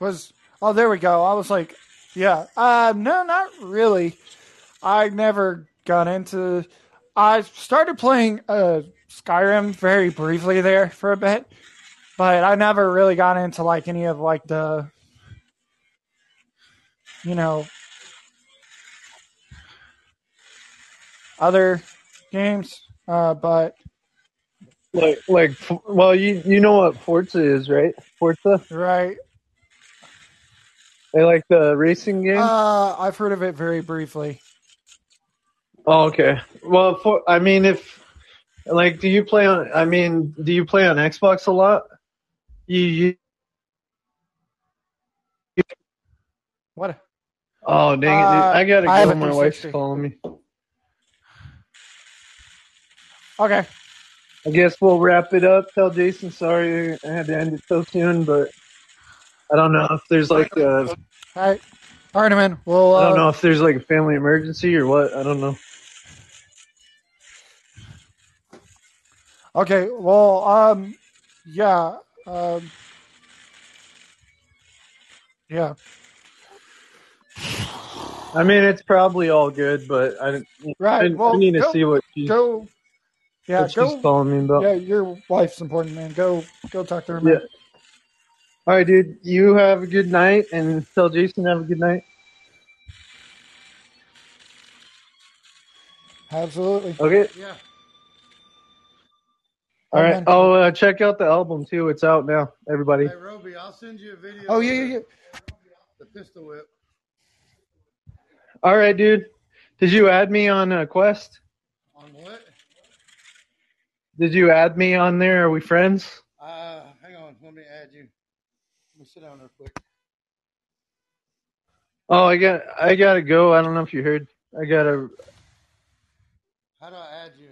S2: Was oh there we go. I was like, yeah. Uh no, not really. I never got into I started playing uh Skyrim very briefly there for a bit, but I never really got into like any of like the you know other games. Uh but
S1: like like well you you know what forza is right forza
S2: right.
S1: they like the racing game
S2: Uh I've heard of it very briefly.
S1: Oh, okay. Well, for I mean, if like, do you play on? I mean, do you play on Xbox a lot? You, you
S2: What
S1: oh dang it!
S2: Uh,
S1: I gotta go.
S2: a
S1: My wife's
S2: 360.
S1: calling me.
S2: okay.
S1: I guess we'll wrap it up. Tell Jason sorry I had to end it so soon, but I don't know if there's like a
S2: All right. All right, man. Well, uh,
S1: I don't know if there's like a family emergency or what. I don't know.
S2: Okay. Well, um, yeah, um, yeah.
S1: I mean, it's probably all good, but I, I,
S2: Right.
S1: I
S2: Well,
S1: need to
S2: go,
S1: see what, she,
S2: go. Yeah,
S1: what she's
S2: go.
S1: calling me about.
S2: Yeah, your wife's important, man. Go, go talk to her, man.
S1: Yeah. All right, dude. You have a good night, and tell Jason have a good night.
S2: Absolutely.
S1: Okay.
S3: Yeah.
S1: All right.
S2: Amen.
S1: Oh, uh, check out the album too. It's out now, everybody.
S3: Hey, Roby, I'll send you a video.
S2: Oh yeah, yeah, yeah.
S3: The pistol whip.
S1: All right, dude. Did you add me on uh, Quest?
S3: On what?
S1: Did you add me on there? Are we friends?
S3: Uh, hang on. Let me add you. Let me sit down real quick.
S1: Oh, I got. I gotta go. I don't know if you heard. I gotta.
S3: How do I add you?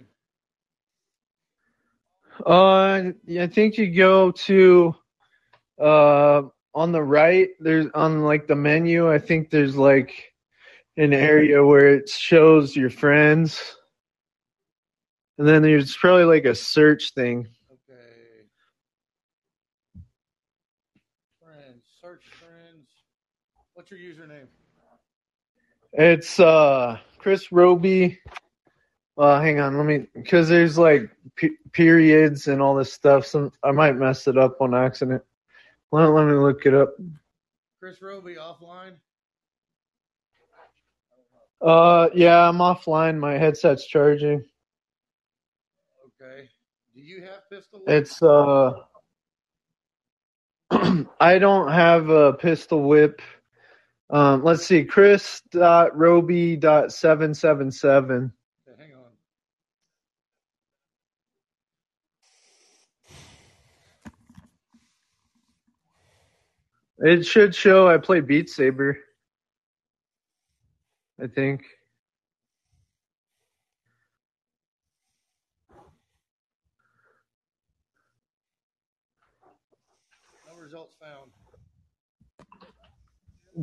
S1: Uh, I think you go to. Uh, on the right, there's on like the menu. I think there's like an area where it shows your friends, and then there's probably like a search thing.
S3: Okay. Friends. Search friends. What's your username?
S1: It's uh Chris Roby. Uh, hang on, let me because there's like p- periods and all this stuff. Some I might mess it up on accident. Let, let me look it up.
S3: Chris Roby offline.
S1: Uh, yeah, I'm offline. My headset's charging.
S3: Do you have pistol? Whip?
S1: It's uh, <clears throat> I don't have a pistol whip. Um, let's see, Chris dot Roby dot seven seven seven.
S3: Hang on.
S1: It should show I play Beat Saber. I think.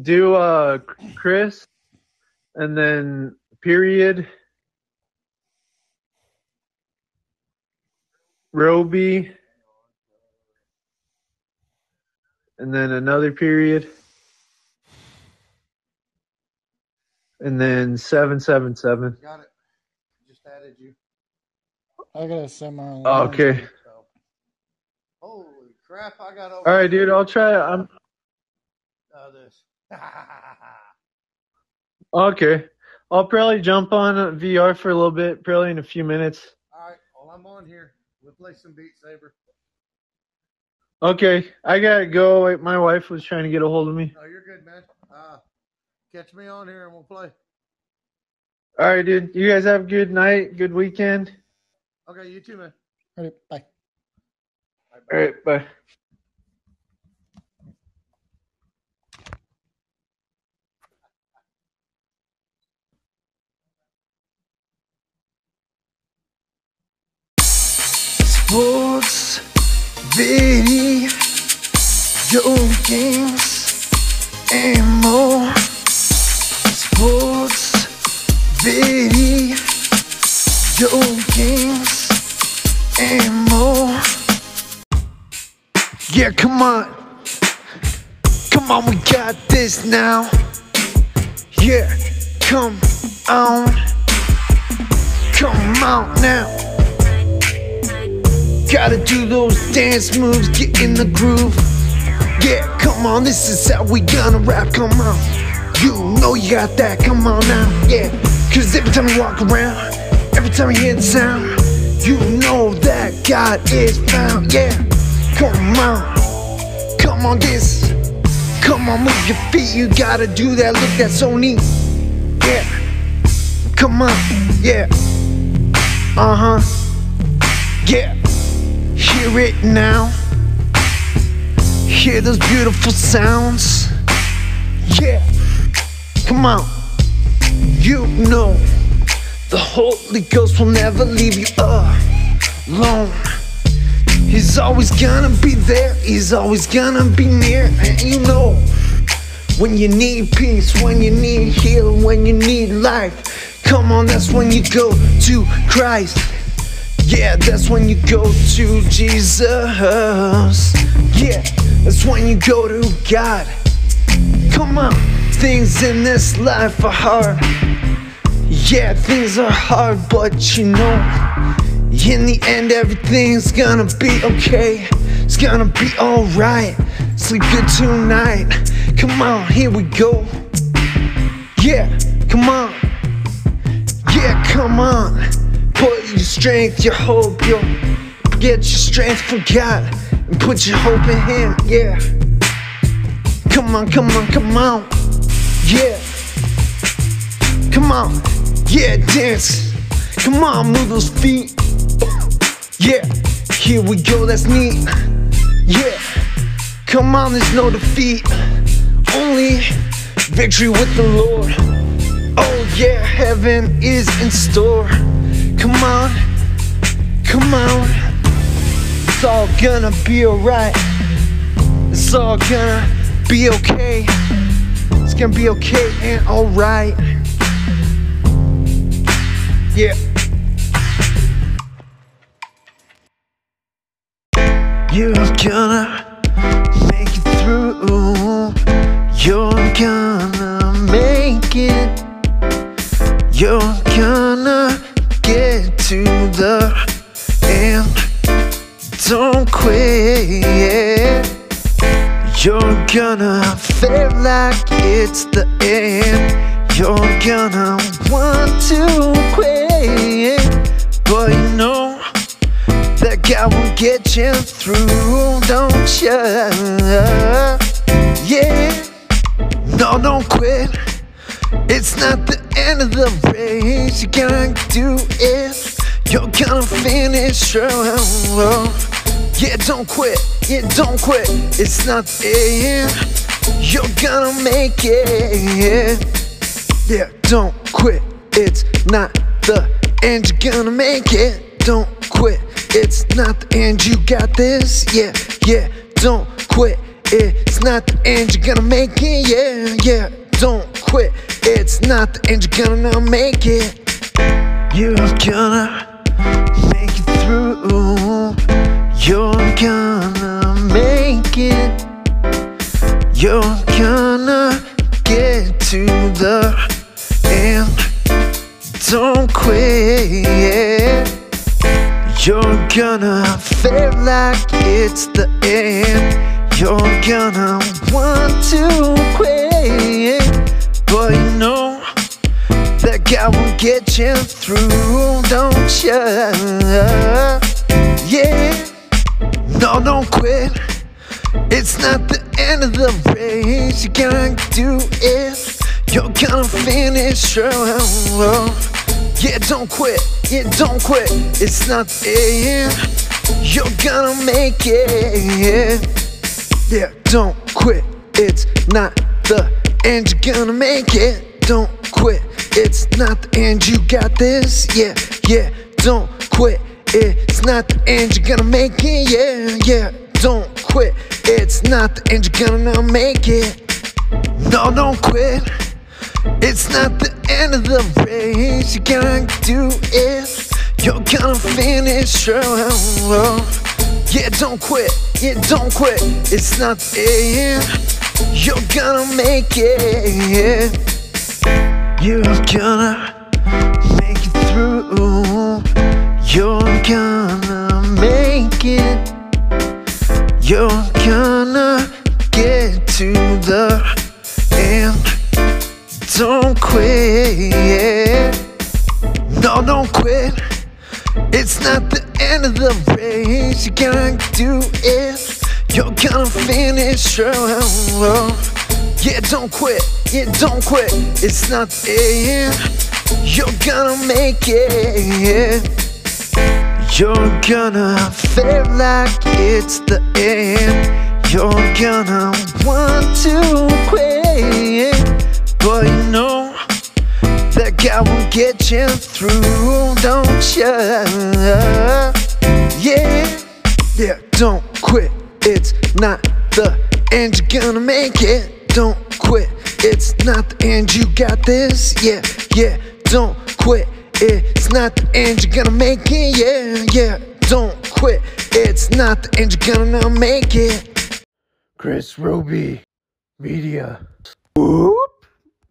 S1: Do uh Chris and then period Roby and then another period and then 777.
S3: Got it. Just added you.
S2: I gotta send my own.
S1: Oh, okay.
S3: Holy crap! I got over.
S1: All right, dude, I'll try I'm
S3: this. <laughs>
S1: okay. I'll probably jump on VR for a little bit, probably in a few minutes.
S3: All right. Well, I'm on here. We'll play some Beat Saber.
S1: Okay, I gotta go. My wife was trying to get a hold of me.
S3: No, you're good, man. Uh, catch me on here and we'll play.
S1: All right, dude. You guys have a good night, good weekend.
S3: Okay, you too, man.
S2: All right, bye.
S1: All right, bye.
S4: Sports, video games, and more. Sports, video games, and more. Yeah, come on. Come on, we got this now. Yeah, come on. Come on now. Gotta do those dance moves, get in the groove. Yeah, come on, this is how we gonna rap, come on. You know you got that, come on now, yeah. Cause every time you walk around, every time you hear the sound, you know that God is found, yeah. Come on, come on, this. Come on, move your feet, you gotta do that, look, that's so neat. Yeah, come on, yeah. Uh huh, yeah. Hear it now. Hear those beautiful sounds. Yeah. Come on. You know the Holy Ghost will never leave you alone. He's always gonna be there. He's always gonna be near. And you know when you need peace, when you need healing, when you need life. Come on, that's when you go to Christ. Yeah, that's when you go to Jesus. Yeah, that's when you go to God. Come on, things in this life are hard. Yeah, things are hard, but you know, in the end, everything's gonna be okay. It's gonna be alright. Sleep good tonight. Come on, here we go. Yeah, come on. Yeah, come on. Put your strength, your hope, your get your strength from God and put your hope in Him. Yeah. Come on, come on, come on. Yeah. Come on. Yeah, dance. Come on, move those feet. Yeah. Here we go, that's neat. Yeah. Come on, there's no defeat. Only victory with the Lord. Oh yeah, heaven is in store. Come on, come on. It's all gonna be alright. It's all gonna be okay. It's gonna be okay and alright. Yeah. You're gonna make it through. You're gonna make it. You're gonna get to the end. Don't quit. You're gonna feel like it's the end. You're gonna want to quit. But you know that God will get you through, don't you? Yeah. No, don't quit. It's not the end of the race. You're gonna do it. You're gonna finish strong. Yeah, don't quit. Yeah, don't quit. It's not the end. You're gonna make it. Yeah, don't quit. It's not the end. You're gonna make it. Don't quit. It's not the end. You got this. Yeah, yeah. Don't quit. It's not the end. You're gonna make it. Yeah, yeah. Don't quit. It's not the end. You're gonna make it. You're gonna make it through. You're gonna make it. You're gonna get to the end. Don't quit. You're gonna feel like it's the end. You're gonna want to quit. But you know that God will get you through, don't you? Yeah. No, don't quit. It's not the end of the race. You're gonna do it. You're gonna finish strong. Yeah, don't quit. Yeah, don't quit. It's not the end. You're gonna make it. Yeah, don't quit. It's not the end. You're gonna make it. Don't quit. It's not the end. You got this. Yeah, yeah. Don't quit. It's not the end. You're gonna make it. Yeah, yeah. Don't quit. It's not the end. You're gonna make it. No, don't quit. It's not the end of the race. You're gonna do it. You're gonna finish strong. Yeah, don't quit. Yeah, don't quit. It's not the end. You're gonna make it. You're gonna make it through. You're gonna make it. You're gonna get to the end. Don't quit. No, don't quit. It's not the end of the race. You're gonna do it. You're gonna finish strong. Yeah, don't quit. Yeah, don't quit. It's not the end. You're gonna make it. You're gonna feel like it's the end. You're gonna want to quit. But you know God will get you through, don't you? Yeah, yeah, don't quit. It's not the end. You're gonna make it. Don't quit. It's not the end. You got this. Yeah, yeah, don't quit. It's not the end. You're gonna make it. Yeah, yeah, don't quit. It's not the end. You're gonna make it.
S1: Chris Roby Media.
S4: Whoop.